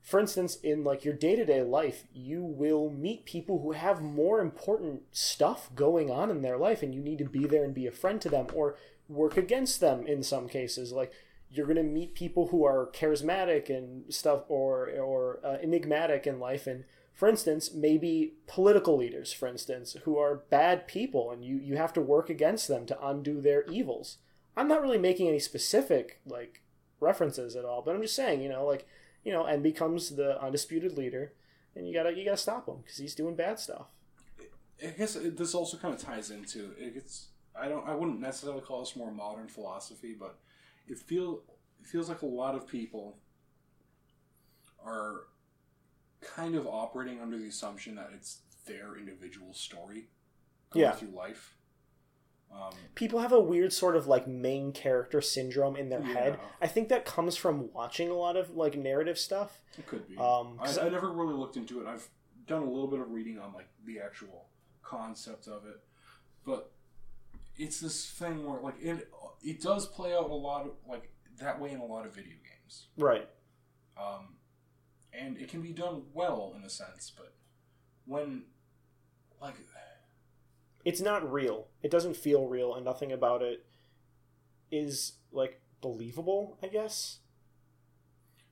for instance in like your day-to-day life you will meet people who have more important stuff going on in their life and you need to be there and be a friend to them or work against them in some cases. Like you're going to meet people who are charismatic and stuff or or uh, enigmatic in life and for instance maybe political leaders for instance who are bad people and you you have to work against them to undo their evils. I'm not really making any specific like references at all but i'm just saying you know like you know and becomes the undisputed leader and you gotta you gotta stop him because he's doing bad stuff i guess it, this also kind of ties into it's i don't i wouldn't necessarily call this more modern philosophy but it feel it feels like a lot of people are kind of operating under the assumption that it's their individual story going Yeah. through life um, people have a weird sort of like main character syndrome in their head i think that comes from watching a lot of like narrative stuff It could be. Um, I, I never really looked into it. I've done a little bit of reading on like the actual concept of it, but it's this thing where like it it does play out a lot of like that way in a lot of video games, right um, and it can be done well in a sense. But when like it's not real it doesn't feel real and nothing about it is like believable i guess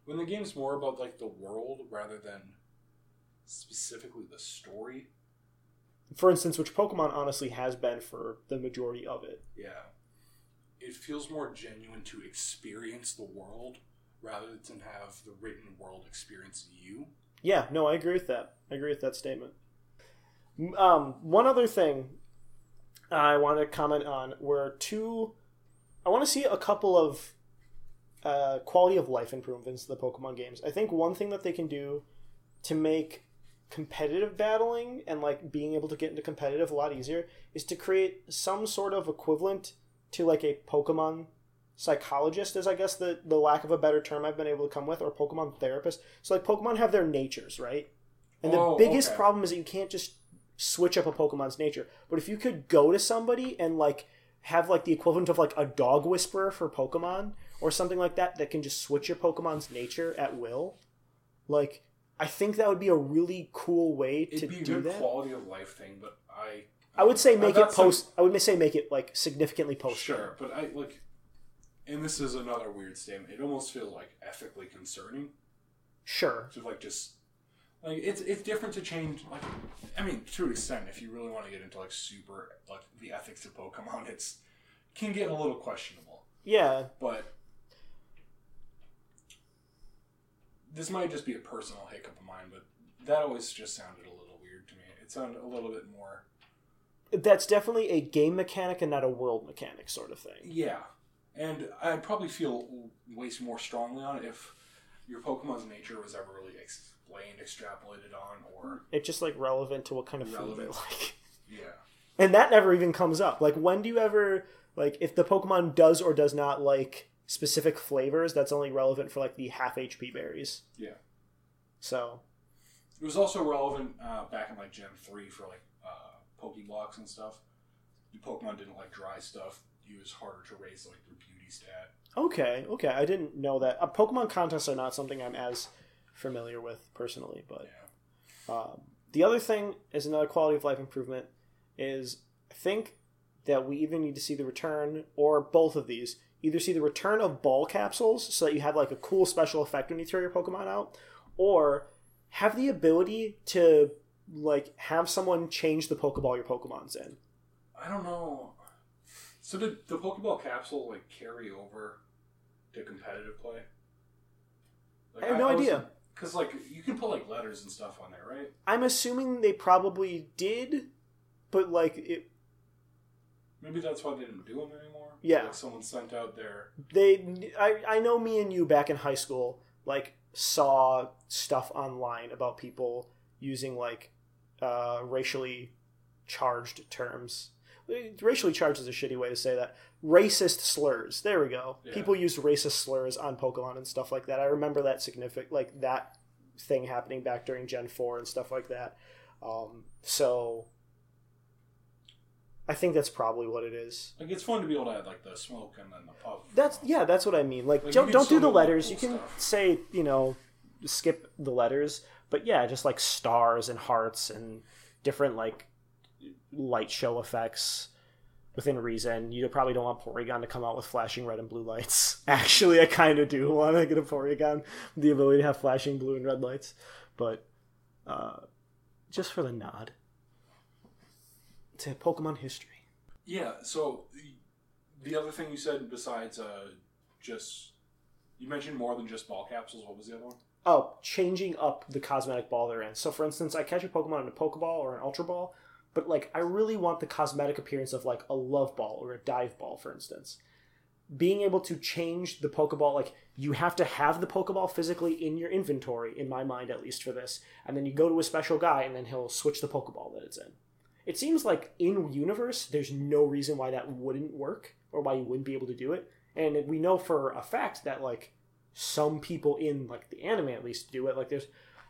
when the game's more about like the world rather than specifically the story, for instance which pokemon honestly has been for the majority of it Yeah. It feels more genuine to experience the world rather than have the written world experience you. Yeah, no, I agree with that. I agree with that statement. Um, one other thing I want to comment on were two. I want to see a couple of uh, quality of life improvements to the Pokemon games. I think one thing that they can do to make competitive battling and like being able to get into competitive a lot easier is to create some sort of equivalent to like a Pokemon psychologist is I guess the the lack of a better term I've been able to come with or Pokemon therapist. So like Pokemon have their natures, right? And the Oh, biggest okay. problem is that you can't just switch up a Pokemon's nature. But if you could go to somebody and like have like the equivalent of like a dog whisperer for Pokemon or something like that that can just switch your Pokemon's nature at will, like I think that would be a really cool way to It'd be a do good that. quality of life thing, but I I would say make it some- post. I would say make it like significantly post. Sure, but I like and this is another weird statement. It almost feels like ethically concerning Sure. to like just Like it's it's different to change. Like I mean, to an extent, if you really want to get into like super like the ethics of Pokemon, it's can get a little questionable. Yeah, But this might just be a personal hiccup of mine, but that always just sounded a little weird to me. It sounded a little bit more. that's definitely a game mechanic and not a world mechanic sort of thing. Yeah, and I'd probably feel way more strongly on it if your Pokemon's nature was ever really explained, extrapolated on, or It's just like relevant to what kind of food they like. [laughs] yeah. And that never even comes up. Like when do you ever like if the Pokemon does or does not like specific flavors, that's only relevant for like the half HP berries. Yeah. So It was also relevant uh, back in like Gen three for like uh, Pokeblocks and stuff. The Pokemon didn't like dry stuff. It was harder to raise like their beauty stat. okay, okay, I didn't know that. Uh, Pokemon contests are not something I'm as familiar with personally, but Yeah. Um, the other thing is another quality of life improvement is I think that we either need to see the return or both of these. Either see the return of ball capsules so that you have like a cool special effect when you throw your Pokemon out, or have the ability to like have someone change the Pokeball your Pokemon's in. I don't know. So did the Pokeball capsule like carry over to competitive play? Like, I have no idea. Because like you can put like letters and stuff on there, right? I'm assuming they probably did, but like it, Maybe that's why they didn't do them anymore. Yeah. Like someone sent out their they I, I know me and you back in high school like saw stuff online about people using like uh, racially charged terms racially charged is a shitty way to say that racist slurs there we go Yeah. people used racist slurs on pokemon and stuff like that i remember that significant like that thing happening back during gen 4 and stuff like that um, so i think that's probably what it is like it's fun to be able to add like the smoke and then the puff. That's yeah, that's what I mean. Like, Like, don't don't do the letters. cool You can stuff. say you know skip the letters, but yeah, just like stars and hearts and different like light show effects within reason. You probably don't want Porygon to come out with flashing red and blue lights. [laughs] Actually, I kind of do want to get a Porygon the ability to have flashing blue and red lights, but uh, just for the nod to Pokemon history. Yeah. So the- the other thing you said besides uh, just you mentioned more than just ball capsules. What was the other one? Oh, changing up the cosmetic ball they're in. So, for instance, I catch a Pokemon in a Pokeball or an Ultra Ball, but like I really want the cosmetic appearance of like a Love Ball or a Dive Ball, for instance. Being able to change the Pokeball, like you have to have the Pokeball physically in your inventory, in my mind at least for this, and then you go to a special guy and then he'll switch the Pokeball that it's in. It seems like in universe, there's no reason why that wouldn't work or why you wouldn't be able to do it. And we know for a fact that like some people in like the anime at least do it. Like there's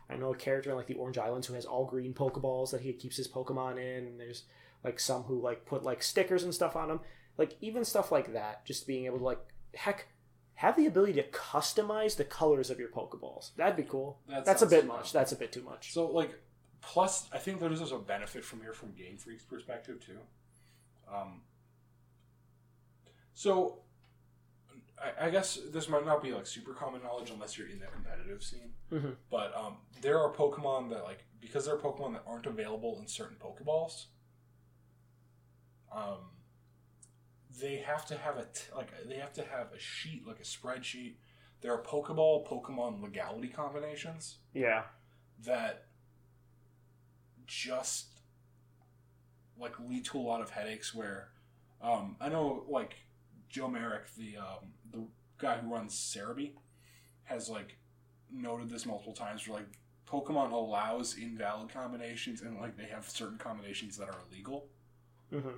I know a character in like the Orange Islands who has all green Pokeballs that he keeps his Pokemon in. And there's like some who like put like stickers and stuff on them. Like even stuff like that, just being able to like heck have the ability to customize the colors of your Pokeballs. That'd be cool. That That's a bit much. That's a bit too much. So like, plus I think there's also a benefit from here from Game Freak's perspective too. Um, so I, I guess this might not be like super common knowledge unless you're in the competitive scene. Mhm. But um, there are Pokemon that like because there are Pokemon that aren't available in certain Pokeballs. Um, they have to have a t- like they have to have a sheet like a spreadsheet. There are Pokeball Pokemon legality combinations Yeah. that just like lead to a lot of headaches where um, I know like Joe Merrick, the um, the guy who runs Serebii, has like noted this multiple times where like Pokemon allows invalid combinations and like they have certain combinations that are illegal. hmm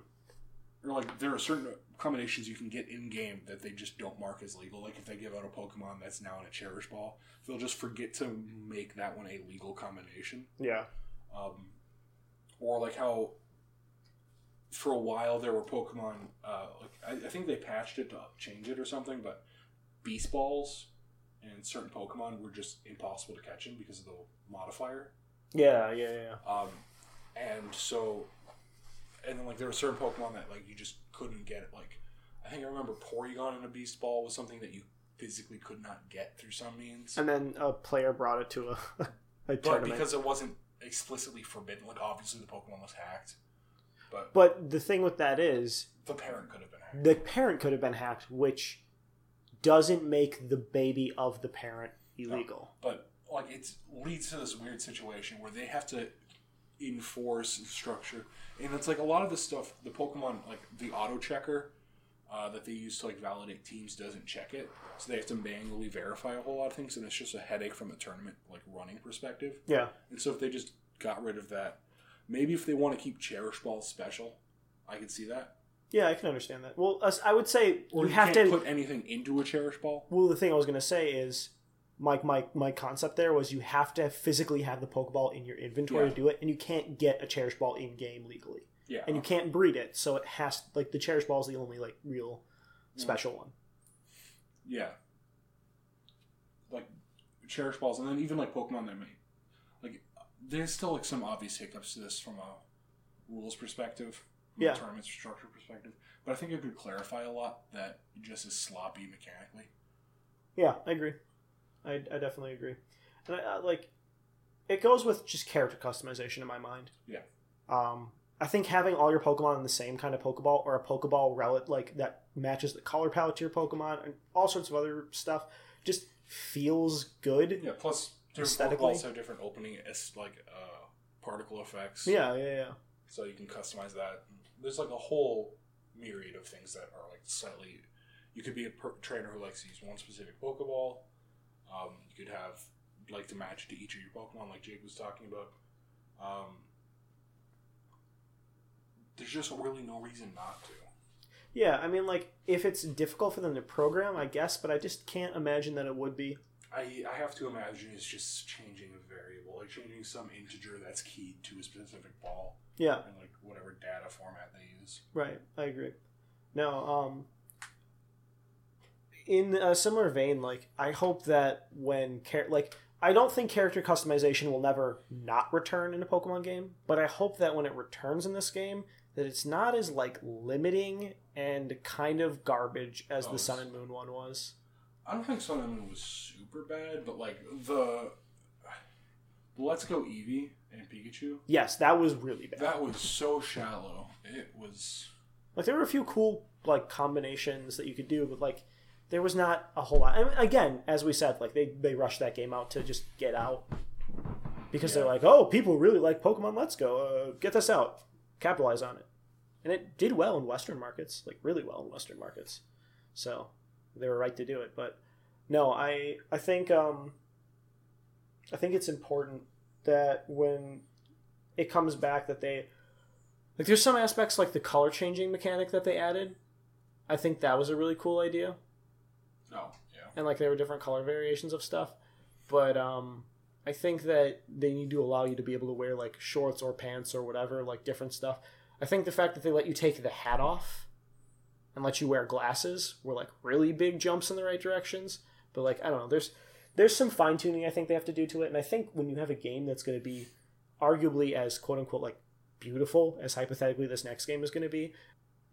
Or like there are certain combinations you can get in game that they just don't mark as legal. Like if they give out a Pokemon that's now in a Cherish Ball, they'll just forget to make that one a legal combination. Yeah. Um, or like how for a while there were Pokemon. Uh, like I, I think they patched it to change it or something, but Beast Balls and certain Pokemon were just impossible to catch in because of the modifier. Yeah. Yeah. Yeah. Um, and so, and then like there were certain Pokemon that like you just couldn't get it. Like I think I remember Porygon in a Beast Ball was something that you physically could not get through some means. And then a player brought it to a, [laughs] a but tournament. because it wasn't explicitly forbidden, like obviously the Pokemon was hacked, but but the thing with that is the parent could have been hacked. the parent could have been hacked, which doesn't make the baby of the parent illegal. but like it leads to this weird situation where they have to enforce structure and it's like a lot of the stuff the pokemon like the auto checker uh, that they use to like validate teams doesn't check it so they have to manually verify a whole lot of things and it's just a headache from a tournament like running perspective Yeah, and so if they just got rid of that maybe if they want to keep cherish balls special i could see that yeah, I can understand that. Well, us- I would say or you you, have can't to. put anything into a cherish ball well, the thing I was going to say is, Mike, my my concept there was you have to physically have the Pokeball in your inventory Yeah. to do it, and you can't get a Cherish Ball in game legally, yeah and you can't breed it, so it has like the Cherish Ball is the only like real mm. special one. Yeah. Like cherish balls, and then even like Pokemon that may like there's still like some obvious hiccups to this from a rules perspective, from Yeah. a tournament structure perspective. But I think it could clarify a lot that it just is sloppy mechanically. Yeah, I agree. I, I definitely agree. And I, I, like, it goes with just character customization in my mind. Yeah. Um, I think having all your Pokemon in the same kind of Pokeball or a Pokeball relic like that matches the color palette to your Pokemon and all sorts of other stuff just feels good. Yeah. Plus, Aesthetically? Have different opening as like uh, particle effects. Yeah, yeah, yeah. So you can customize that. There's like a whole myriad of things that are like slightly. You could be a per- trainer who likes to use one specific Pokeball. Um, you could have like to match to each of your Pokemon, like Jake was talking about. Um, there's just really no reason not to. Yeah, I mean, like, if it's difficult for them to program, I guess, but I just can't imagine that it would be. I, I have to imagine it's just changing a variable, like changing some integer that's keyed to a specific ball Yeah, and like whatever data format they use. Right, I agree. Now, um, in a similar vein, like I hope that when char- like I don't think character customization will never not return in a Pokemon game, but I hope that when it returns in this game, that it's not as like limiting and kind of garbage as Oh, the Sun and Moon one was. I don't think Sun and Moon was super bad, but like the Let's Go Eevee and Pikachu, Yes, that was really bad. that was so shallow. It was Like there were a few cool like combinations that you could do, but like there was not a whole lot. I mean, again, as we said, like they they rushed that game out to just get out because they're like, oh, people really like Pokemon. Let's go, uh, get this out, capitalize on it, and it did well in Western markets, like really well in Western markets. So they were right to do it. But no, I I think um I think it's important that when it comes back that they like there's some aspects like the color changing mechanic that they added. I think that was a really cool idea. no, yeah. And like there were different color variations of stuff. But um I think that they need to allow you to be able to wear like shorts or pants or whatever, like different stuff. I think the fact that they let you take the hat off let you wear glasses were like really big jumps in the right directions. But like I don't know, there's there's some fine tuning I think they have to do to it, and I think when you have a game that's going to be arguably as quote unquote like beautiful as hypothetically this next game is going to be,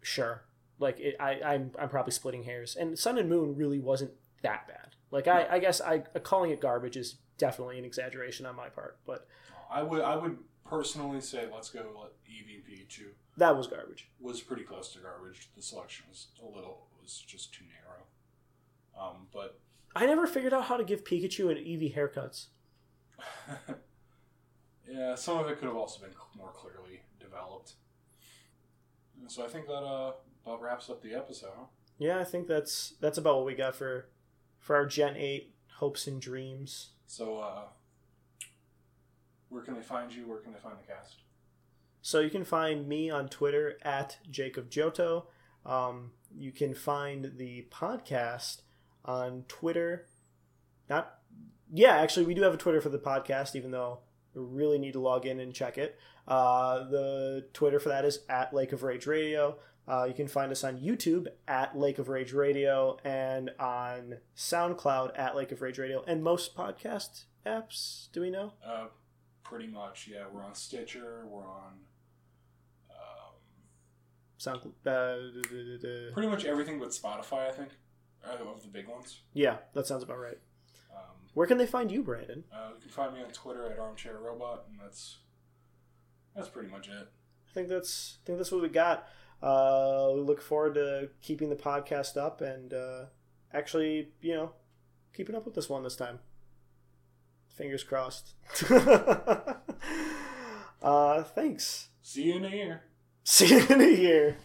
sure, like it, I I'm I'm probably splitting hairs, and Sun and Moon really wasn't that bad. Like I I guess I calling it garbage is definitely an exaggeration on my part, but I would I would personally say Let's Go let and Pikachu that was garbage. was pretty close to garbage. The selection was a little was just too narrow. Um, but I never figured out how to give Pikachu and Eevee haircuts. [laughs] yeah, some of it could have also been more clearly developed. And so I think that uh, about wraps up the episode. Yeah, I think that's that's about what we got for for our Gen Eight hopes and dreams. So uh, where can they find you? Where can they find the cast? So you can find me on Twitter at Jacob Giotto. Um, you can find the podcast on Twitter. Not, yeah, actually, we do have a Twitter for the podcast, even though we really need to log in and check it. Uh, the Twitter for that is at Lake of Rage Radio. Uh, you can find us on YouTube at Lake of Rage Radio and on SoundCloud at Lake of Rage Radio and most podcast apps. Do we know? Uh, pretty much, yeah. We're on Stitcher. We're on Sound. Uh, pretty much everything but Spotify. I think uh, of the big ones. yeah, that sounds about right. Um, Where can they find you, Brandon? Uh, you can find me on Twitter at Armchair Robot, and that's that's pretty much it. I think that's I think that's what we got. Uh, we look forward to keeping the podcast up and uh, actually, you know, keeping up with this one this time. Fingers crossed. [laughs] uh, thanks. See you in a year. [laughs] See you in a year.